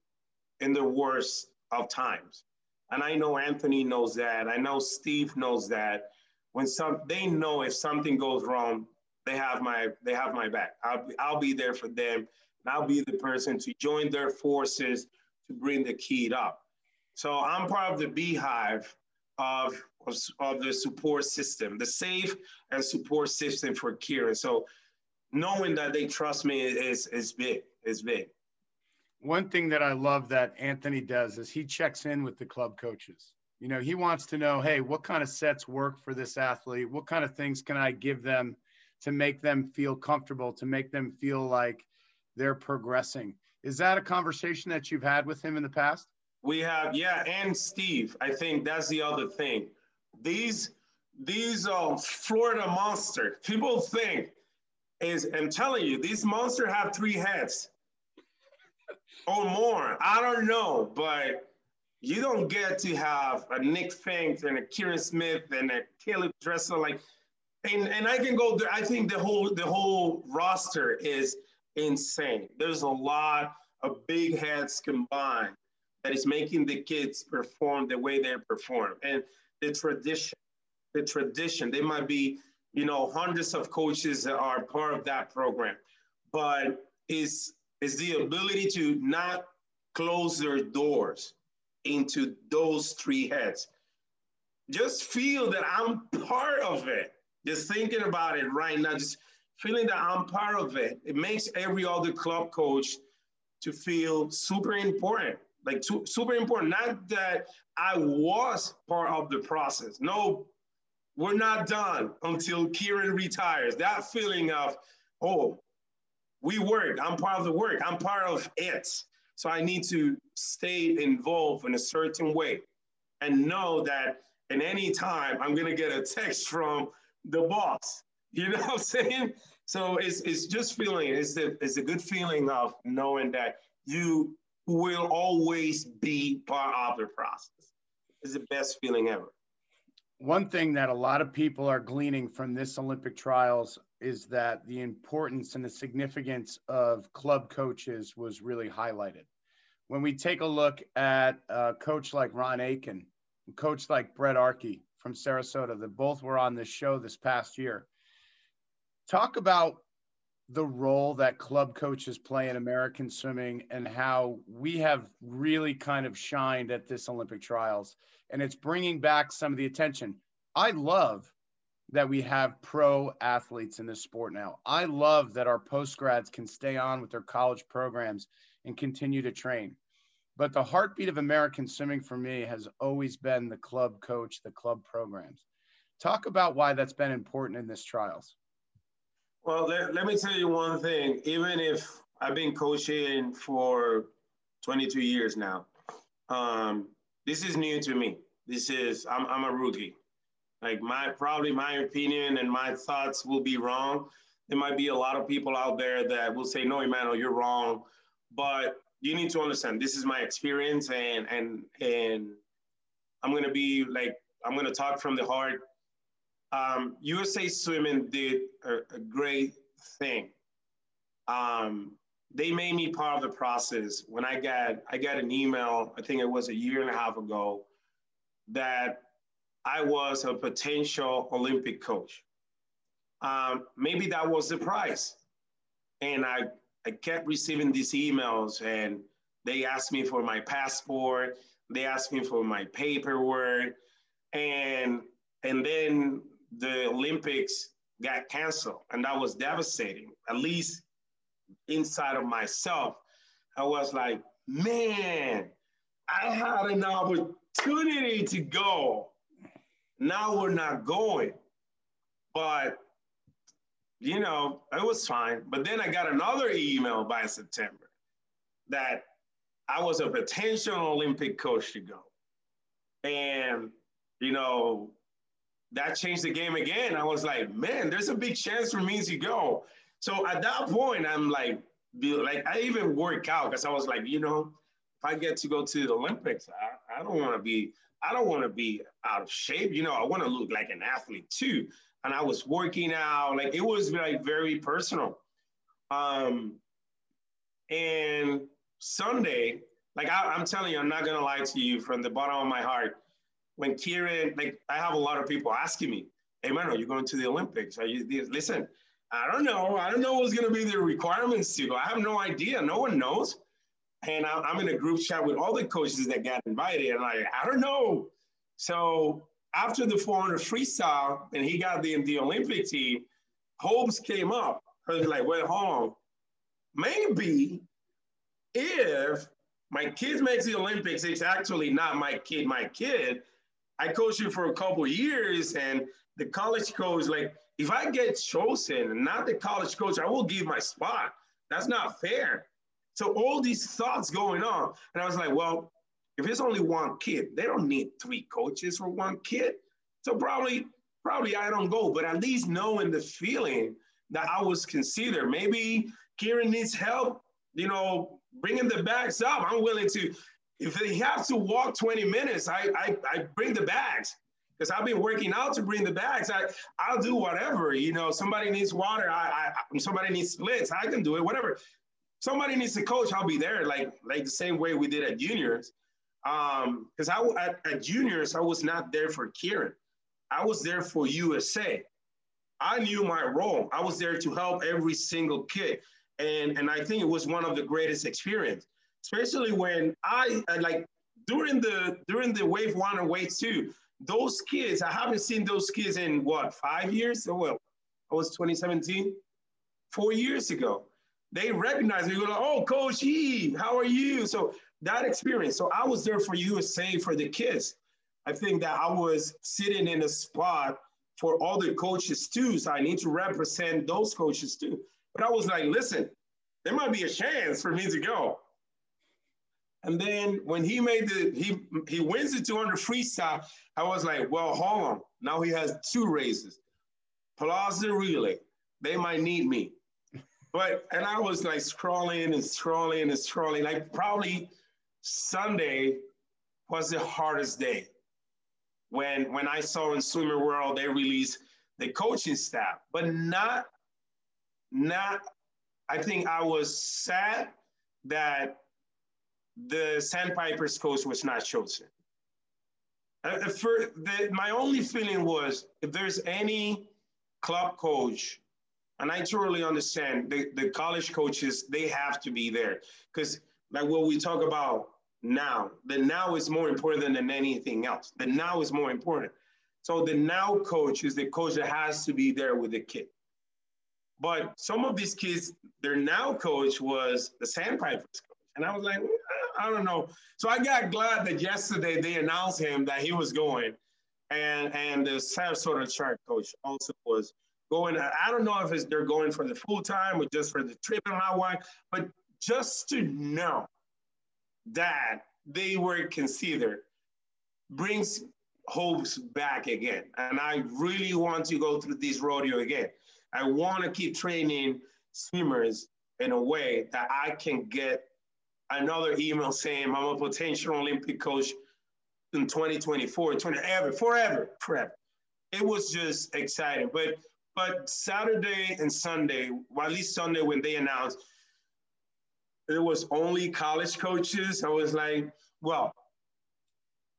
in the worst of times. And I know Anthony knows that. I know Steve knows that. When some they know if something goes wrong, they have my they have my back. I'll, I'll be there for them. And I'll be the person to join their forces to bring the kid up. So I'm part of the beehive of, of, of the support system, the safe and support system for Kieran. So knowing that they trust me is, is big, is big. One thing that I love that Anthony does is he checks in with the club coaches. You know, he wants to know, hey, what kind of sets work for this athlete? What kind of things can I give them to make them feel comfortable, to make them feel like they're progressing? Is that a conversation that you've had with him in the past? We have, yeah, and Steve. I think that's the other thing. These these uh, Florida monster, people think is I'm telling you, these monsters have three heads or more. I don't know, but you don't get to have a Nick Finks and a Kieran Smith and a Caleb Dressel like, and and I can go. There, I think the whole the whole roster is insane. There's a lot of big heads combined that is making the kids perform the way they perform, and the tradition, the tradition. They might be, you know, hundreds of coaches are part of that program, but is is the ability to not close their doors into those three heads. Just feel that I'm part of it. Just thinking about it right now, just feeling that I'm part of it. It makes every other club coach to feel super important. Like super important. Not that I was part of the process. No, we're not done until Kieran retires. That feeling of, oh, we work. I'm part of the work. I'm part of it. So I need to stay involved in a certain way and know that at any time I'm gonna get a text from the boss. You know what I'm saying? So it's it's just feeling it's a it's a good feeling of knowing that you will always be part of the process. It's the best feeling ever. One thing that a lot of people are gleaning from this Olympic trials is that the importance and the significance of club coaches was really highlighted. When we take a look at a coach like Ron Aitken, a coach like Brent Arckey from Sarasota, that both were on this show this past year, talk about the role that club coaches play in American swimming and how we have really kind of shined at this Olympic trials. And it's bringing back some of the attention. I love that we have pro athletes in this sport now. I love that our post grads can stay on with their college programs and continue to train. But the heartbeat of American swimming for me has always been the club coach, the club programs. Talk about why that's been important in this trials. Well, let, let me tell you one thing. Even if I've been coaching for 22 years now, um, this is new to me. This is, I'm, I'm a rookie. Like my probably my opinion and my thoughts will be wrong. There might be a lot of people out there that will say, "No, Emmanuel, you're wrong." But you need to understand this is my experience, and and and I'm gonna be like I'm gonna talk from the heart. Um, USA Swimming did a, a great thing. Um, they made me part of the process when I got I got an email. I think it was a year and a half ago that I was a potential Olympic coach. Um, maybe that was the price. And I, I kept receiving these emails and they asked me for my passport, they asked me for my paperwork, and and then the Olympics got canceled, and that was devastating. At least inside of myself, I was like, man, I had an opportunity to go. Now we're not going. But, you know, it was fine. But then I got another email by September that I was a potential Olympic coach to go. And, you know, that changed the game again. I was like, man, there's a big chance for me to go. So at that point, I'm like, like I even work out because I was like, you know, if I get to go to the Olympics, I, I don't want to be, I don't want to be out of shape. You know, I want to look like an athlete too. And I was working out, like it was like very personal. Um, and Sunday, like I, I'm telling you, I'm not gonna lie to you from the bottom of my heart when Kieran, like I have a lot of people asking me, hey man, are you going to the Olympics? Are you listen, I don't know. I don't know what's gonna be the requirements to go. I have no idea. No one knows. And I'm in a group chat with all the coaches that got invited, and I, I don't know. So after the 400 freestyle, and he got the the Olympic team, hopes came up. I was like, well, hold on. Maybe if my kid makes the Olympics, it's actually not my kid, my kid. I coached him for a couple years, and the college coach, like, if I get chosen not the college coach, I will give my spot. That's not fair. So all these thoughts going on, and I was like, well, if it's only one kid, they don't need three coaches for one kid. So probably, probably I don't go, but at least knowing the feeling that I was considered. Maybe Kieran needs help, you know, bringing the bags up. I'm willing to if they have to walk 20 minutes, I, I, I bring the bags because I've been working out to bring the bags. I, I'll do whatever. You know, somebody needs water. I, I somebody needs splits. I can do it. Whatever. Somebody needs to coach. I'll be there. Like like the same way we did at juniors. Um, because I at, at juniors I was not there for Kieran. I was there for USA. I knew my role. I was there to help every single kid, and and I think it was one of the greatest experience especially when I like during the during the wave one and wave two, those kids, I haven't seen those kids in what, five years? So well, I was 2017, four years ago. They recognized me, like, oh, Coach E, how are you? So that experience. So I was there for USA for the kids. I think that I was sitting in a spot for all the coaches too. So I need to represent those coaches too. But I was like, listen, there might be a chance for me to go. And then when he made the he he wins the 200 freestyle, I was like, well, hold on. Now he has two races, Plaza relay. They might need me. But and I was like scrolling and scrolling and scrolling. Like probably Sunday was the hardest day. When when I saw in Swimming World they released the coaching staff, but not not. I think I was sad that the Sandpipers coach was not chosen. Uh, for the, my only feeling was if there's any club coach, and I totally understand the, the college coaches, they have to be there. Because like what we talk about now, the now is more important than anything else. The now is more important. So the now coach is the coach that has to be there with the kid. But some of these kids, their now coach was the Sandpipers coach. And I was like, I don't know. So I got glad that yesterday they announced him that he was going, and and the Sarasota Shark coach also was going. I don't know if they're going for the full time or just for the trip and how why, but just to know that they were considered brings hopes back again. And I really want to go through this rodeo again. I want to keep training swimmers in a way that I can get another email saying I'm a potential Olympic coach in 2024, 20 ever, forever, forever. It was just exciting. But but Saturday and Sunday, well, at least Sunday when they announced it was only college coaches, I was like, well,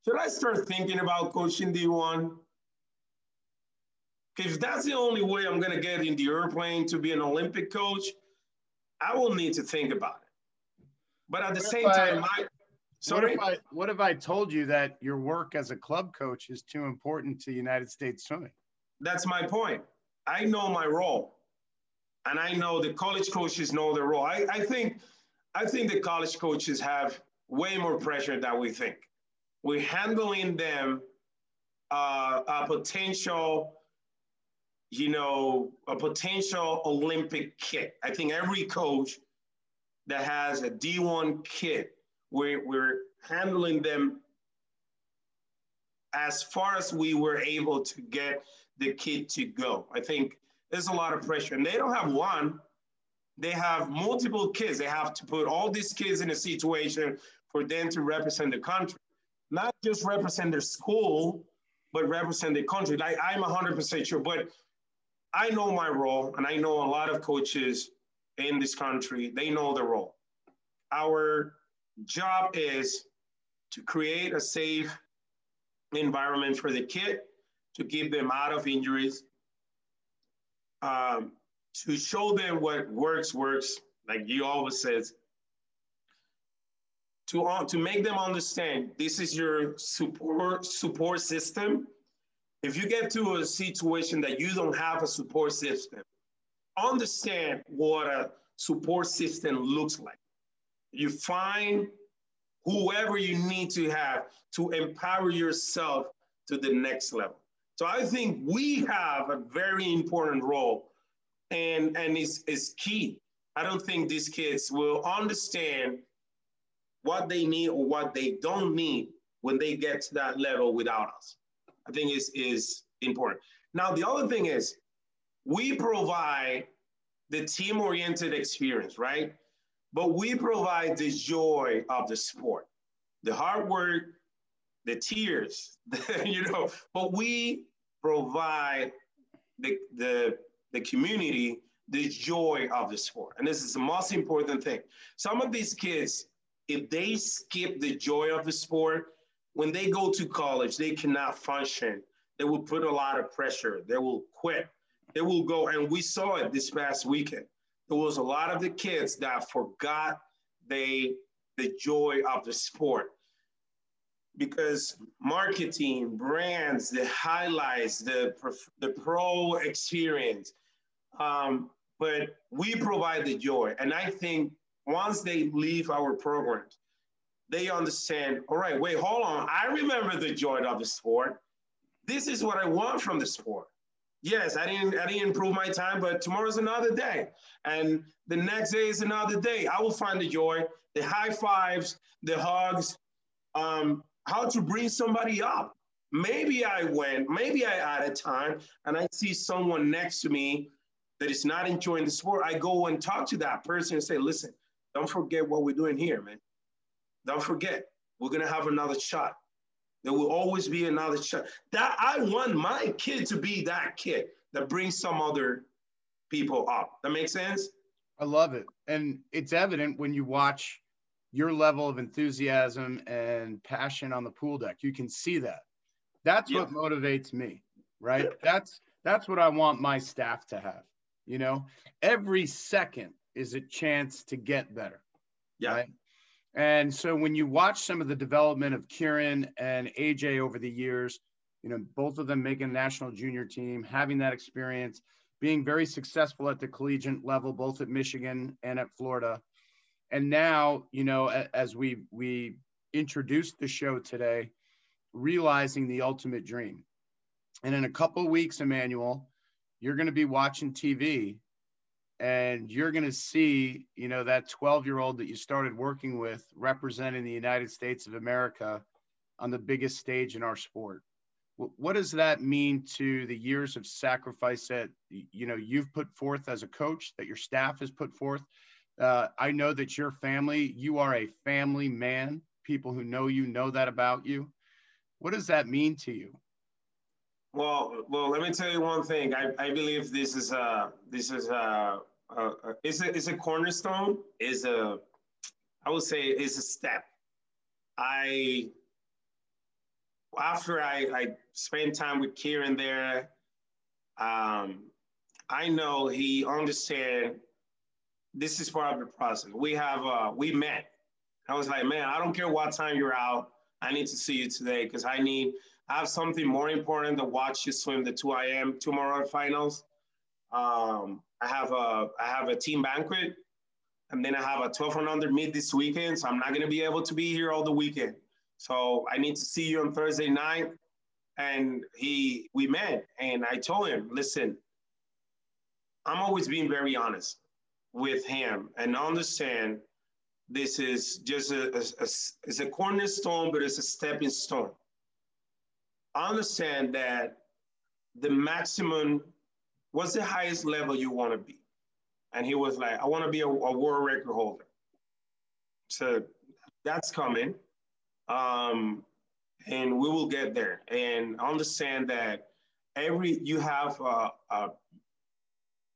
should I start thinking about coaching D1? If that's the only way I'm going to get in the airplane to be an Olympic coach, I will need to think about it. But at the what same time, I, sorry. What if, I, what if I told you that your work as a club coach is too important to United States swimming? That's my point. I know my role. And I know the college coaches know their role. I, I think I think the college coaches have way more pressure than we think. We're handling them uh, a potential, you know, a potential Olympic kit. I think every coach that has a D1 kit, we're, we're handling them as far as we were able to get the kid to go. I think there's a lot of pressure, and they don't have one. They have multiple kids. They have to put all these kids in a situation for them to represent the country, not just represent their school, but represent the country. Like I'm 100% sure, but I know my role, and I know a lot of coaches in this country, they know the role. Our job is to create a safe environment for the kid, to keep them out of injuries, um, to show them what works, works, like you always says, to, uh, to make them understand this is your support, support system. If you get to a situation that you don't have a support system, understand what a support system looks like. You find whoever you need to have to empower yourself to the next level. So I think we have a very important role and, and it's, it's key. I don't think these kids will understand what they need or what they don't need when they get to that level without us. I think is is important. Now the other thing is we provide the team-oriented experience, right? But we provide the joy of the sport, the hard work, the tears, you know, but we provide the, the, the community the joy of the sport. And this is the most important thing. Some of these kids, if they skip the joy of the sport, when they go to college, they cannot function. They will put a lot of pressure. They will quit. They will go, and we saw it this past weekend. There was a lot of the kids that forgot they the joy of the sport because marketing, brands, the highlights, the the pro experience. Um, but we provide the joy, and I think once they leave our programs, they understand, all right, wait, hold on. I remember the joy of the sport. This is what I want from the sport. Yes, I didn't I didn't improve my time, but tomorrow's another day. And the next day is another day. I will find the joy, the high fives, the hugs, um, how to bring somebody up. Maybe I went, maybe I added time and I see someone next to me that is not enjoying the sport. I go and talk to that person and say, listen, don't forget what we're doing here, man. Don't forget, we're gonna have another shot. There will always be another shot. That I want my kid to be that kid that brings some other people up. That makes sense? I love it. And it's evident when you watch your level of enthusiasm and passion on the pool deck. You can see that. That's yeah. what motivates me, right? That's that's what I want my staff to have. You know, every second is a chance to get better. Yeah. Right? And so when you watch some of the development of Kieran and AJ over the years, you know, both of them making a national junior team, having that experience, being very successful at the collegiate level, both at Michigan and at Florida. And now, you know, as we we introduced the show today, realizing the ultimate dream. And in a couple weeks, Emmanuel, you're going to be watching TV and you're going to see, you know, that 12 year old that you started working with representing the United States of America on the biggest stage in our sport. What does that mean to the years of sacrifice that you know you've put forth as a coach, that your staff has put forth? Uh, I know that your family, you are a family man. People who know you know that about you. What does that mean to you? Well, well, let me tell you one thing. I, I believe this is a this is a uh, uh, it's a it's a cornerstone. Is a I would say is a step. I after I I spent time with Kieran there, um, I know he understand this is part of the process. We have uh, we met. I was like, man, I don't care what time you're out. I need to see you today because I need I have something more important to watch you swim the 2 IM tomorrow finals. Um, I have a I have a team banquet And then I have a 12 and under meet this weekend, so I'm not going to be able to be here all the weekend. So I need to see you on Thursday night. And he, we met, and I told him, listen, I'm always being very honest with him and understand this is just a, a, a, it's a cornerstone, but it's a stepping stone. I understand that the maximum, what's the highest level you want to be? And he was like, I want to be a, a world record holder. So that's coming. Um, and we will get there. And understand that every, you have a, a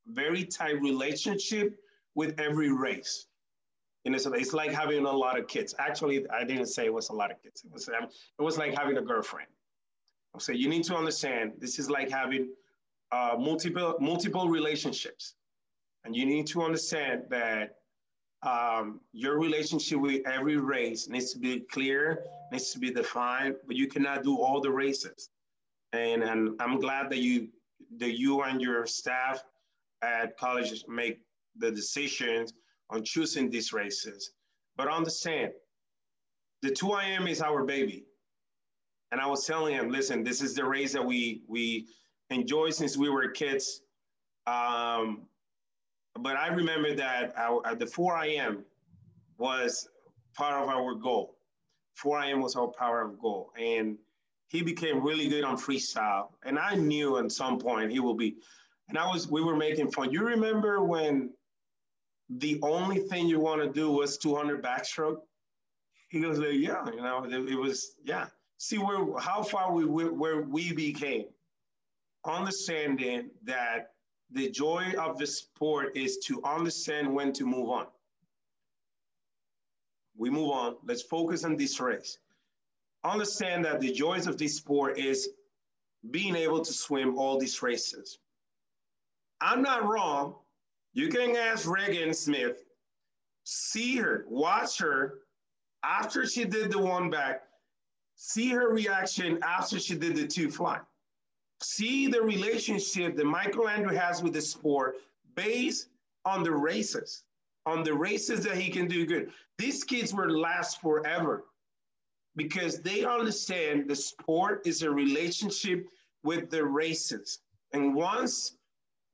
very tight relationship with every race. You know, so it's like having a lot of kids. Actually, I didn't say it was a lot of kids. It was, um, it was like having a girlfriend. So you need to understand this is like having uh, multiple multiple relationships, and you need to understand that um, your relationship with every race needs to be clear, needs to be defined, but you cannot do all the races. And, and I'm glad that you that you and your staff at colleges make the decisions on choosing these races. But understand, the 2IM is our baby. And I was telling him, listen, this is the race that we we enjoy since we were kids. Um, but I remember that our, the 4 IM was part of our goal. 4 IM was our power of goal. And he became really good on freestyle. And I knew at some point he will be. And I was, we were making fun. You remember when the only thing you want to do was 200 backstroke? He goes, like, yeah, you know, it, it was, yeah see where how far we where we became understanding that the joy of the sport is to understand when to move on. We move on. Let's focus on this race. Understand that the joys of this sport is being able to swim all these races. I'm not wrong. You can ask Regan Smith see her watch her. After she did the one back See her reaction after she did the two fly. See the relationship that Michael Andrew has with the sport based on the races, on the races that he can do good. These kids will last forever because they understand the sport is a relationship with the races. And once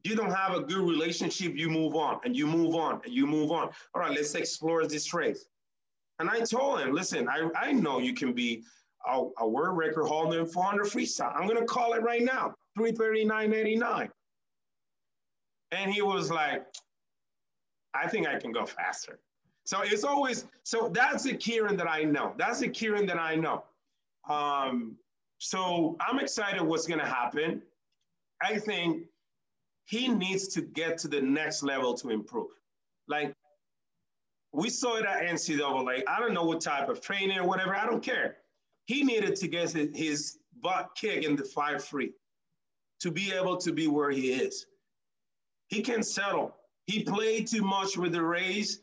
you don't have a good relationship, you move on and you move on and you move on. All right, let's explore this race. And I told him, listen, I, I know you can be a, a world record holder in 400 freestyle. I'm to call it right now 339.89. And he was like, I think I can go faster. So it's always, so that's the Kieran that I know. That's the Kieran that I know. Um, so I'm excited what's to happen. I think he needs to get to the next level to improve. Like we saw it at NCAA. I don't know what type of training or whatever. I don't care. He needed to get his butt kicked in the five free to be able to be where he is. He can settle. He played too much with the Rays,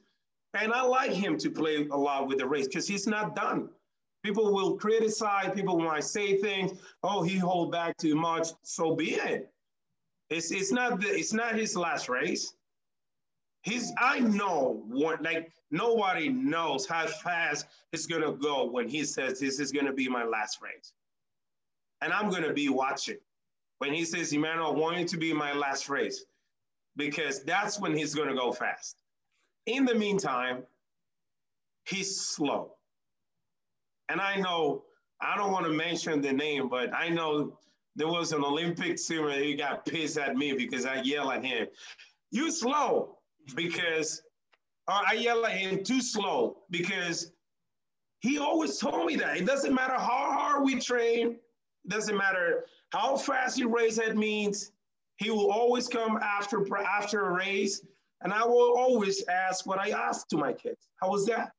and I like him to play a lot with the Rays because he's not done. People will criticize. People might say things. Oh, he hold back too much. So be it. It's it's not the, it's not his last race. He's I know what like nobody knows how fast it's gonna go when he says this is gonna be my last race. And I'm gonna be watching when he says, Emmanuel, I want you to be my last race, because that's when he's gonna go fast. In the meantime, he's slow. And I know, I don't want to mention the name, but I know there was an Olympic swimmer who got pissed at me because I yell at him. You slow because or I yell at him too slow because he always told me that. It doesn't matter how hard we train, doesn't matter how fast you race that means, he will always come after, after a race. And I will always ask what I ask to my kids. How was that?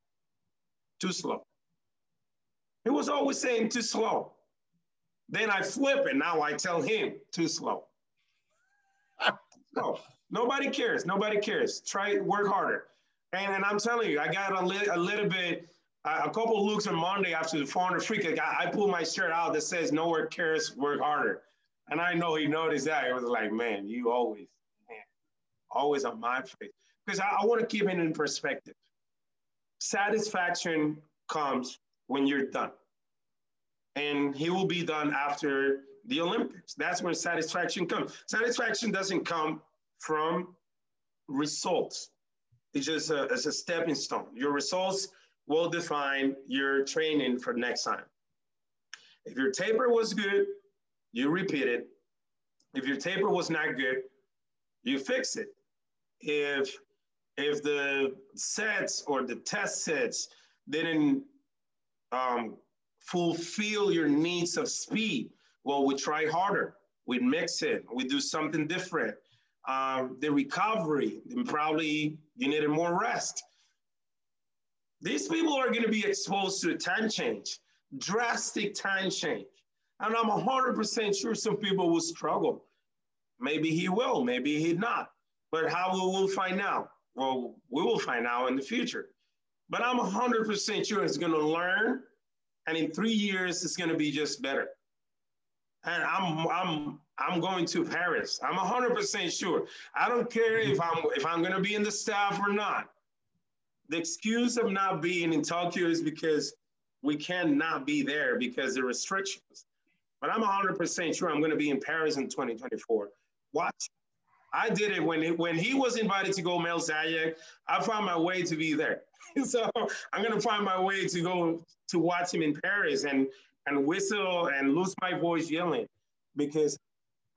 Too slow. He was always saying too slow. Then I flip and Now I tell him too slow. no, nobody cares. Nobody cares. Try work harder. And, and I'm telling you, I got a, li- a little bit, a couple looks on Monday after the 400 free kick. I, I pulled my shirt out that says No "Nowhere cares, work harder," and I know he noticed that. It was like, man, you always, man, always on my face. because I, I want to keep it in perspective. Satisfaction comes when you're done. And he will be done after the Olympics. That's when satisfaction comes. Satisfaction doesn't come from results. It's just a, it's a stepping stone. Your results will define your training for next time. If your taper was good, you repeat it. If your taper was not good, you fix it. If if the sets or the test sets didn't um, fulfill your needs of speed, well, we try harder. We mix it. We do something different. Um, the recovery, probably you needed more rest. These people are going to be exposed to a time change, drastic time change. And I'm 100% sure some people will struggle. Maybe he will, maybe he not. But how will we find out? Well, we will find out in the future. But I'm 100% sure he's going to learn. And in three years, it's going to be just better. And I'm, I'm, I'm going to Paris. I'm 100% sure. I don't care if mm-hmm. I'm, if I'm going to be in the staff or not. The excuse of not being in Tokyo is because we cannot be there because the restrictions. But I'm 100% sure I'm going to be in Paris in 2024. Watch. I did it when it, when he was invited to go Mel Zajac. I found my way to be there. so I'm gonna find my way to go to watch him in Paris and and whistle and lose my voice yelling because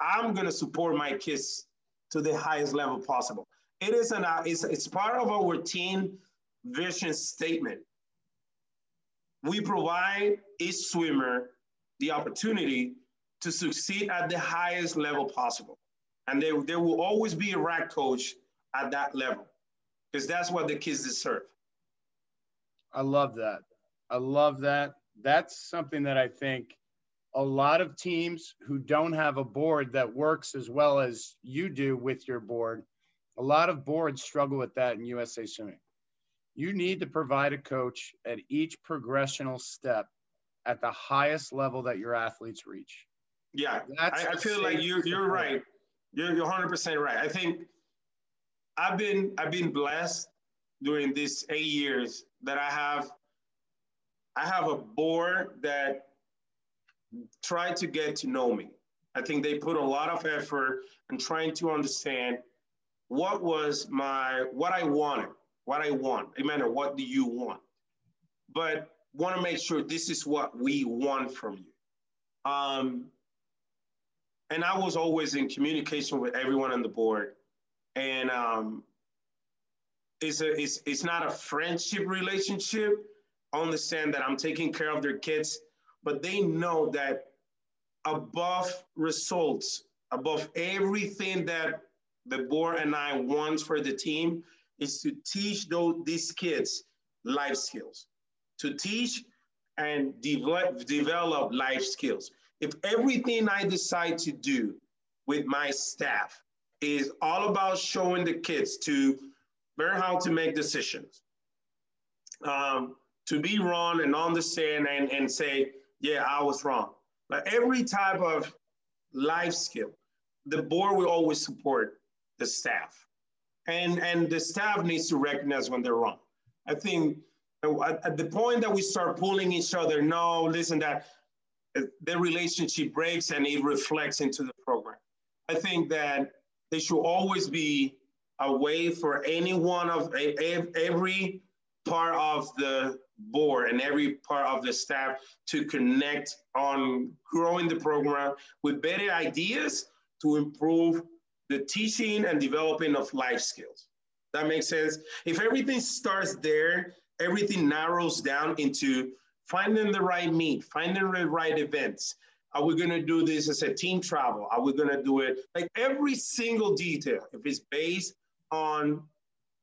I'm gonna support my kids to the highest level possible. It is an uh, it's, it's part of our team vision statement. We provide each swimmer the opportunity to succeed at the highest level possible. And there, there will always be a RAC coach at that level because that's what the kids deserve. I love that. I love that. That's something that I think a lot of teams who don't have a board that works as well as you do with your board, a lot of boards struggle with that in USA Swimming. You need to provide a coach at each progressional step at the highest level that your athletes reach. Yeah, I, I, feel like you, you're right. You're, you're 100% right. I think I've been I've been blessed during these eight years that I have I have a board that tried to get to know me. I think they put a lot of effort in trying to understand what was my what I wanted, what I want. Amanda, what do you want? But want to make sure this is what we want from you. Um, and I was always in communication with everyone on the board. And um, it's, a, it's, it's not a friendship relationship. I understand that I'm taking care of their kids, but they know that above results, above everything that the board and I want for the team is to teach those, these kids life skills, to teach and develop, develop life skills. If everything I decide to do with my staff is all about showing the kids to learn how to make decisions, um, to be wrong and understand and, and say, yeah, I was wrong. Like every type of life skill, the board will always support the staff. And, and the staff needs to recognize when they're wrong. I think at the point that we start pulling each other, no, listen, that eh, the relationship breaks and it reflects into the program. I think that there should always be a way for any one of eh, eh, every part of the board and every part of the staff to connect on growing the program with better ideas to improve the teaching and developing of life skills. That makes sense. If everything starts there, everything narrows down into finding the right meet, finding the right events. Are we going to do this as a team travel? Are we going to do it like every single detail? If it's based on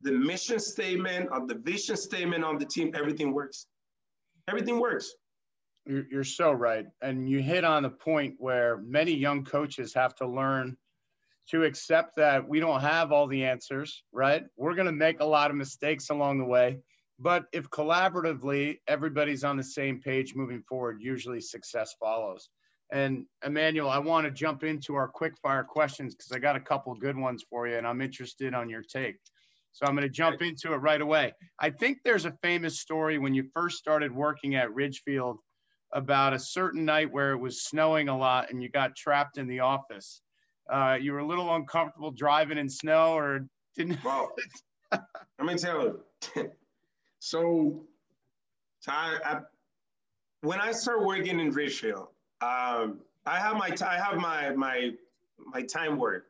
the mission statement, on the vision statement on the team, everything works. Everything works. You're so right. And you hit on a point where many young coaches have to learn to accept that we don't have all the answers, right? We're going to make a lot of mistakes along the way. But if collaboratively everybody's on the same page moving forward, usually success follows. And Emmanuel, I want to jump into our quick fire questions because I got a couple good ones for you and I'm interested on your take. So I'm going to jump into it right away. I think there's a famous story when you first started working at Ridgefield about a certain night where it was snowing a lot and you got trapped in the office. Uh, you were a little uncomfortable driving in snow or didn't. Well, let me tell you. so, I, when I started working in Ridgefield, um, I have my I have my my my time work,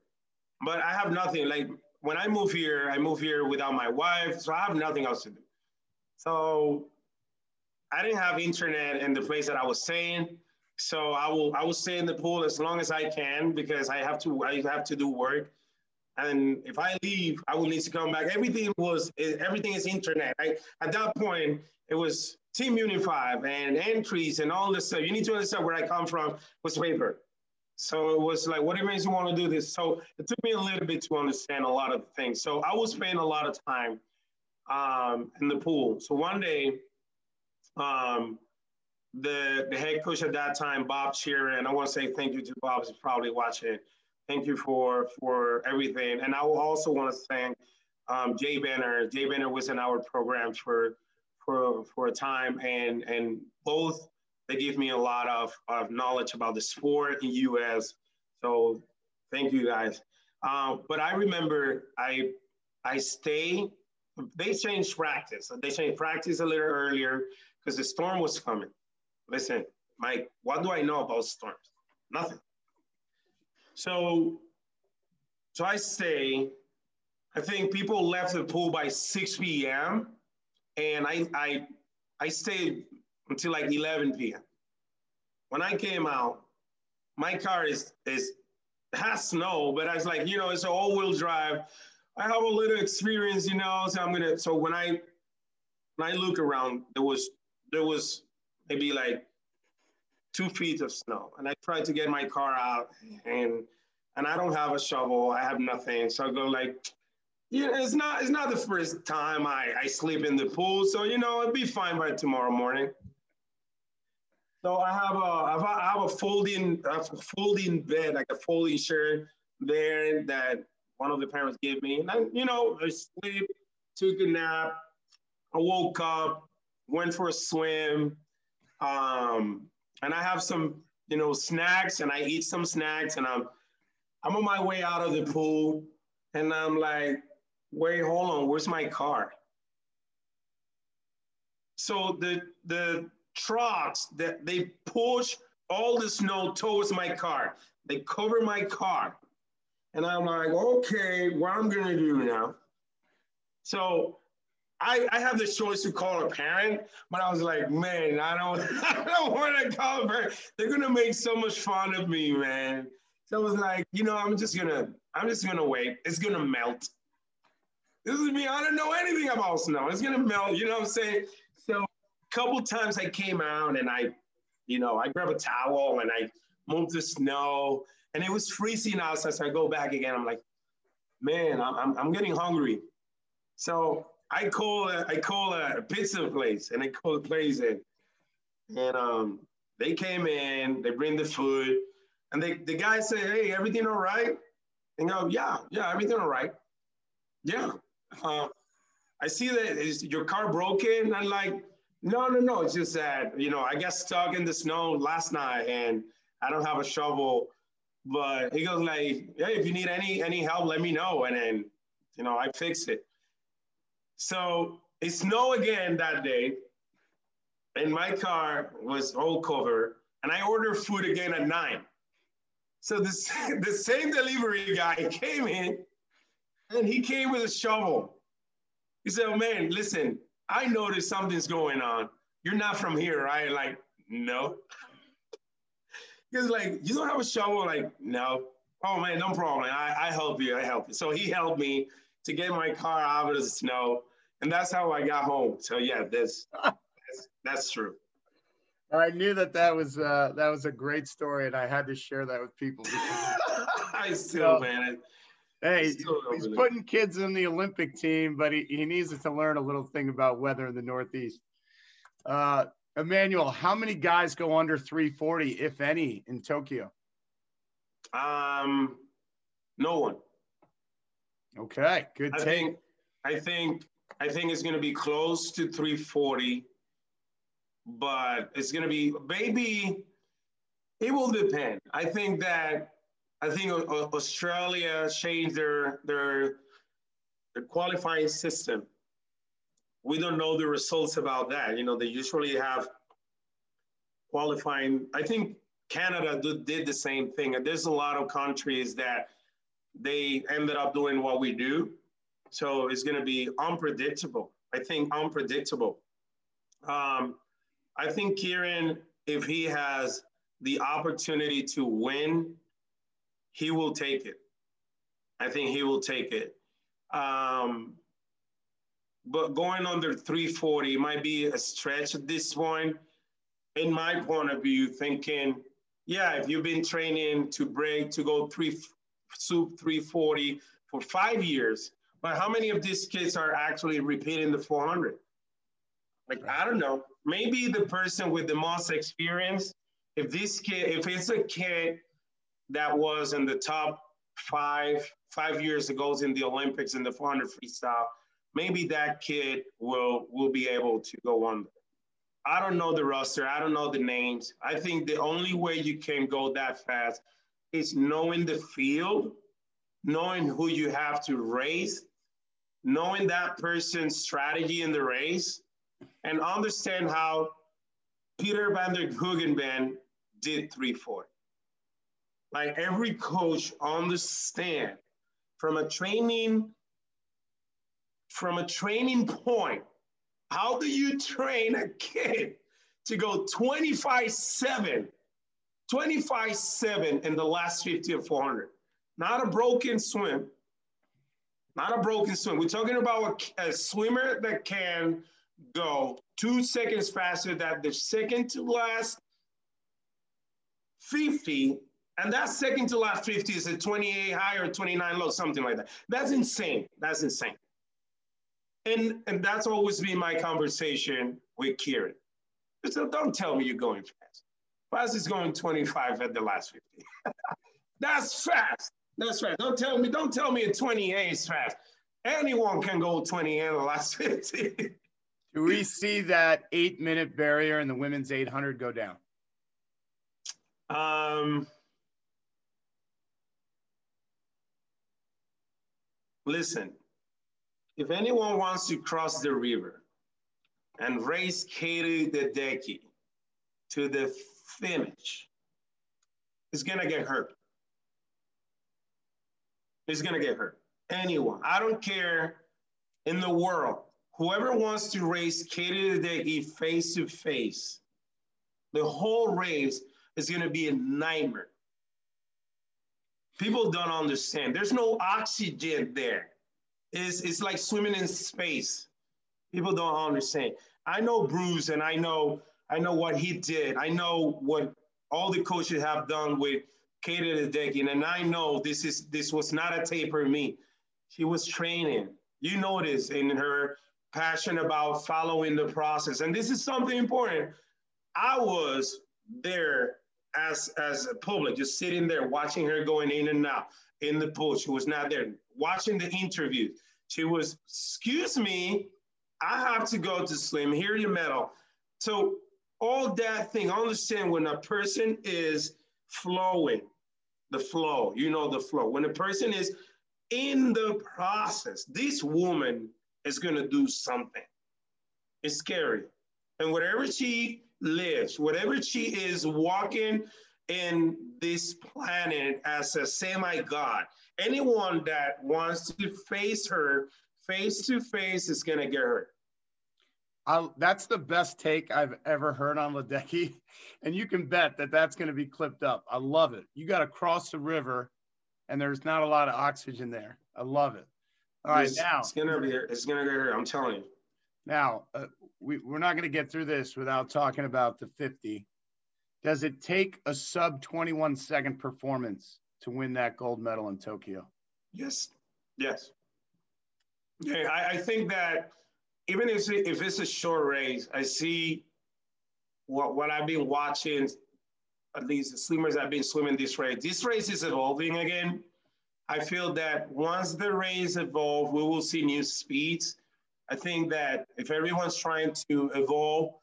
but I have nothing. Like when I move here, I move here without my wife, so I have nothing else to do. So I didn't have internet in the place that I was staying. So I will I will stay in the pool as long as I can because I have to I have to do work. And if I leave, I will need to come back. Everything was everything is internet. I, at that point, it was TeamUnify and entries and all this stuff. You need to understand where I come from was paper. So it was like, what it means you want to do this. So it took me a little bit to understand a lot of things. So I was spending a lot of time um, in the pool. So one day, um, the the head coach at that time, Bob Sheeran. I want to say thank you to Bob. He's probably watching. Thank you for for everything. And I will also want to thank um, Jay Benner. Jay Benner was in our program for for for a time, and and both they give me a lot of, of knowledge about the sport in U.S. So thank you guys. Um, but I remember I I stay. They changed practice. They changed practice a little earlier because the storm was coming. Listen, Mike, what do I know about storms? Nothing. So, so I stay. I think people left the pool by 6 p.m. and I I I stayed until like 11 p.m. When I came out, my car is is has snow, but I was like, you know, it's an all-wheel drive. I have a little experience, you know, so I'm gonna. So when I when I look around, there was there was maybe like two feet of snow. And I tried to get my car out and and I don't have a shovel, I have nothing. So I go like, yeah, it's not it's not the first time I, I sleep in the pool. So you know, it'd be fine by tomorrow morning. So I have a I have a folding a folding bed, like a folding chair there that one of the parents gave me. And I, you know, I sleep, took a nap, I woke up, went for a swim, um, and I have some, you know, snacks, and I eat some snacks, and I'm, I'm on my way out of the pool, and I'm like, wait, hold on, where's my car? So the the trucks that they push all the snow towards my car. They cover my car. And I'm like, okay, what I'm gonna do now? So I, I have the choice to call a parent, but I was like, man, I don't, I don't want to call a parent. They're gonna make so much fun of me, man. So I was like, you know, I'm just gonna, I'm just gonna wait. It's gonna melt. This is me. I don't know anything about snow. It's gonna melt. You know what I'm saying? Couple times I came out and I, you know, I grab a towel and I move the snow, and it was freezing outside. So I go back again. I'm like, man, I'm, I'm getting hungry. So I call a, I call a pizza place and I call the place in. And um, they came in, they bring the food, and they the guy say, Hey, everything all right? And go, Yeah, yeah, everything all right. Yeah. Uh, I see that is your car broken. I'm like, no, no, no. It's just that, you know, I got stuck in the snow last night and I don't have a shovel. But he goes like, hey, if you need any any help, let me know. And then, you know, I fix it. So it snowed again that day, and my car was all covered, and I ordered food again at nine. So this the same delivery guy came in, and he came with a shovel. He said, oh, "Man, listen, I noticed something's going on. You're not from here, right?" Like, no. He's like, "You don't have a shovel?" Like, no. Oh man, no problem. I, I help you. I help you. So he helped me to get my car out of the snow. And that's how I got home. So yeah, this that's, that's true. I knew that that was uh, that was a great story, and I had to share that with people. I still, man. Hey, he's putting kids in the Olympic team, but he, he needs to learn a little thing about weather in the Northeast. Uh, Emmanuel, how many guys go under 340, if any, in Tokyo? Um, no one. Okay, good I take. Think, I think I think it's going to be close to 340, but it's going to be maybe it will depend. I think that I think Australia changed their their their qualifying system. We don't know the results about that. You know, they usually have qualifying. I think Canada did the same thing. And there's a lot of countries that they ended up doing what we do. So it's going to be unpredictable. I think unpredictable. Um, I think Kieran, if he has the opportunity to win, he will take it. I think he will take it. Um, but going under 340 might be a stretch at this point. In my point of view, thinking, yeah, if you've been training to break to go three soup 340 for five years, but how many of these kids are actually repeating the 400? Like, I don't know. Maybe the person with the most experience, if this kid, if it's a kid that was in the top five, five years ago in the Olympics in the 400 freestyle, maybe that kid will will be able to go on. I don't know the roster. I don't know the names. I think the only way you can go that fast is knowing the field, knowing who you have to race, knowing that person's strategy in the race, and understand how Pieter van den Hoogenband did 3-4. Like every coach understand from a training, from a training point, how do you train a kid to go 25-7 25 7 in the last 50 or 400. Not a broken swim. Not a broken swim. We're talking about a, a swimmer that can go two seconds faster than the second to last 50. And that second to last 50 is a 28 high or 29 low, something like that. That's insane. That's insane. And, and that's always been my conversation with Kieran. So don't tell me you're going fast. Fast is going 25 at the last 50. That's fast. That's fast. Don't tell me, don't tell me a 28 is fast. Anyone can go 28 in the last 50. Do we see that eight minute barrier in the women's 800 go down? Um, listen, if anyone wants to cross the river and race Katie Ledecky to the finish is going to get hurt. Going to get hurt. Anyone. I don't care in the world. Whoever wants to race Katie Ledecky face to face, the whole race is to be a nightmare. People don't understand. There's no oxygen there. It's, it's like swimming in space. People don't understand. I know Bruce and I know I know what he did. I know what all the coaches have done with Katie Ledecky, and I know this is this was not a taper me. She was training. You notice in her passion about following the process, and this is something important. I was there as as a public, just sitting there watching her going in and out in the pool. She was not there watching the interview. She was, excuse me, I have to go to swim. Here your medal. So all that thing. I understand when a person is flowing, the flow, you know, the flow. When a person is in the process, this woman is going to do something. It's scary. And whatever she lives, whatever she is walking in this planet as a semi God, anyone that wants to face her face to face is going to get hurt. I'll, that's the best take I've ever heard on Ledecky, and you can bet that that's going to be clipped up. I love it. You got to cross the river, and there's not a lot of oxygen there. I love it. All right, it's, now it's gonna be it's gonna get here. I'm telling you. Now uh, we we're not going to get through this without talking about the 50. Does it take a sub 21 second performance to win that gold medal in Tokyo? Yes. Yes. Yeah, I, I think that even if, if it's a short race, I see what, what I've been watching, at least the swimmers have been swimming this race. This race is evolving again. I feel that once the race evolve, we will see new speeds. I think that if everyone's trying to evolve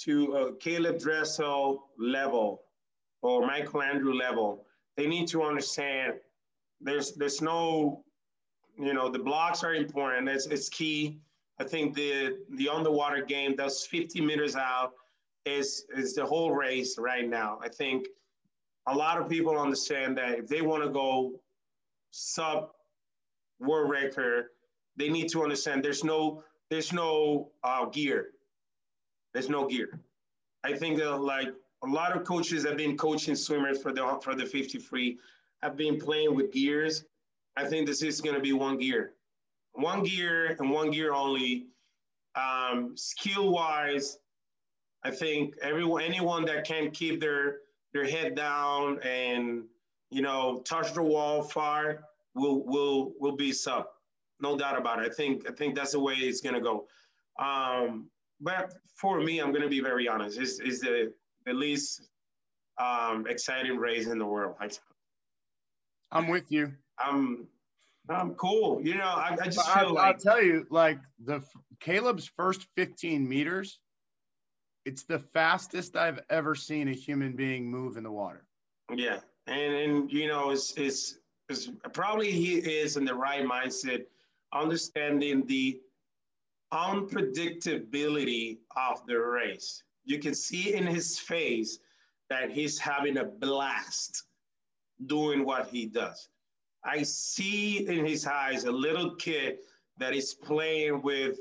to a Caeleb Dressel level or Michael Andrew level, they need to understand there's there's no, you know, the blocks are important. It's, it's key. I think the the underwater game, that's 50 meters out, is is the whole race right now. I think a lot of people understand that if they want to go sub world record, they need to understand there's no there's no uh, gear. There's no gear. I think that like a lot of coaches have been coaching swimmers for the for the 50 free have been playing with gears. I think this is going to be one gear, one gear and one gear only. Um, skill wise, I think everyone anyone that can keep their their head down and you know touch the wall far will will will be sub no doubt about it. I think i think that's the way it's going to go. Um, but for me i'm going to be very honest. It's, it's the, the least um, exciting race in the world. I'm with you. I'm i'm cool. You know i, I just feel I'll, like i'll tell you like the Caeleb's first 15 meters it's the fastest I've ever seen a human being move in the water. Yeah, and and you know, it's it's, it's probably he is in the right mindset, understanding the unpredictability of the race. You can see in his face that he's having a blast doing what he does. I see in his eyes a little kid that is playing with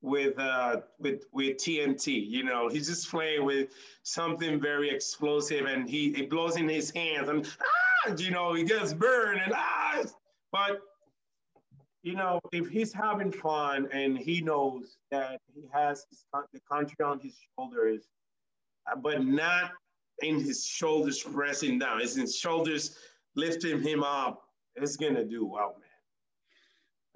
with uh, with with TNT. You know, he's just playing with something very explosive, and he it blows in his hands, and ah, you know, he gets burned, and ah, but you know, if he's having fun and he knows that he has the country on his shoulders, uh, but not in his shoulders pressing down, it's his shoulders lifting him up, it's gonna do well, man.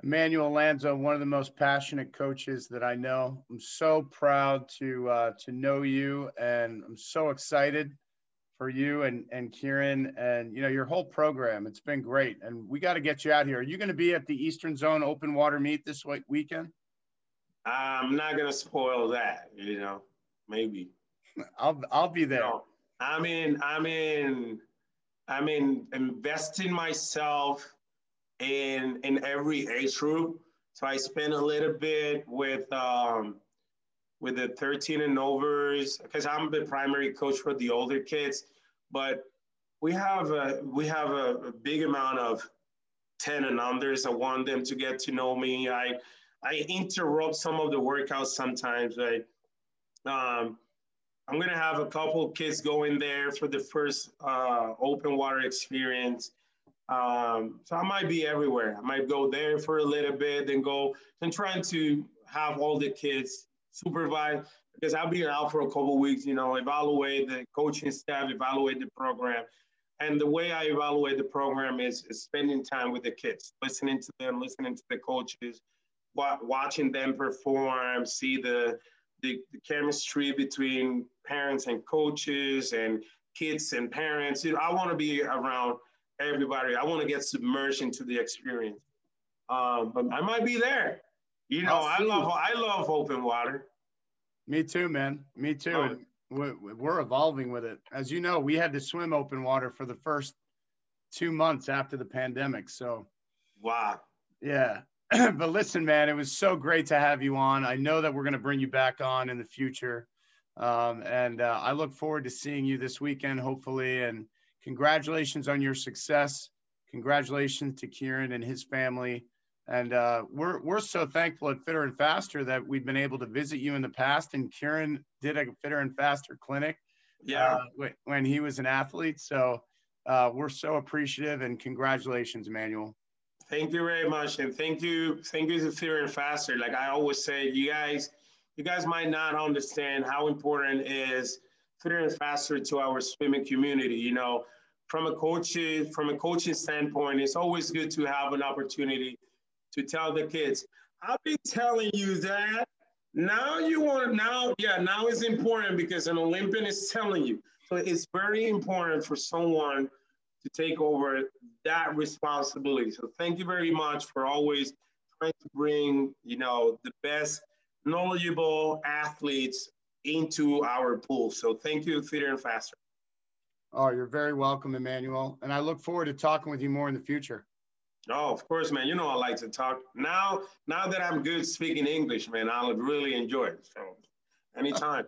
Emmanuel Lanzo, one of the most passionate coaches that I know. I'm so proud to uh, to know you, and I'm so excited for you and and Kieran and you know your whole program. It's been great, and we got to get you out here. Are you going to be at the Eastern Zone Open Water Meet this weekend? I'm not going to spoil that. You know, maybe. I'll I'll be there. You know, I'm in. I'm in. I'm in investing myself in in every age group. So I spent a little bit with um, with the 13 and overs because I'm the primary coach for the older kids, but we have a we have a, a big amount of 10 and unders. I want them to get to know me. I I interrupt some of the workouts sometimes. Right? Um, I'm gonna have a couple kids go in there for the first uh, open water experience. Um, so I might be everywhere. I might go there for a little bit, then go and trying to have all the kids supervise because I'll be out for a couple weeks, you know, evaluate the coaching staff, evaluate the program. And the way I evaluate the program is, is spending time with the kids, listening to them, listening to the coaches, watching them perform, see the, the, the chemistry between parents and coaches and kids and parents. You know, I want to be around – everybody. I want to get submerged into the experience. Um, but I might be there. You know, I love I love open water. Me too, man. Me too. Oh. We're, we're evolving with it. As you know, we had to swim open water for the first two months after the pandemic. So, wow. Yeah. but listen, man, it was so great to have you on. I know that we're going to bring you back on in the future. Um, and uh, I look forward to seeing you this weekend, hopefully, and congratulations on your success. Congratulations to Kieran and his family. And uh, we're, we're so thankful at Fitter and Faster that we've been able to visit you in the past. And Kieran did a Fitter and Faster clinic yeah. Uh, when he was an athlete. So uh, we're so appreciative and congratulations, Emmanuel. Thank you very much. And thank you. Thank you to Fitter and Faster. Like I always say, you guys, you guys might not understand how important is fitter and faster to our swimming community. You know, from a coaching from a coaching standpoint, it's always good to have an opportunity to tell the kids, I've been telling you that. Now you want now, yeah, now it's important because an Olympian is telling you. So it's very important for someone to take over that responsibility. So thank you very much for always trying to bring, you know, the best knowledgeable athletes into our pool. So thank you, Fitter and Faster. Oh, you're very welcome, Emmanuel. And I look forward to talking with you more in the future. Oh, of course, man. You know I like to talk. Now, now that I'm good speaking English, man, I'll really enjoy it. So anytime.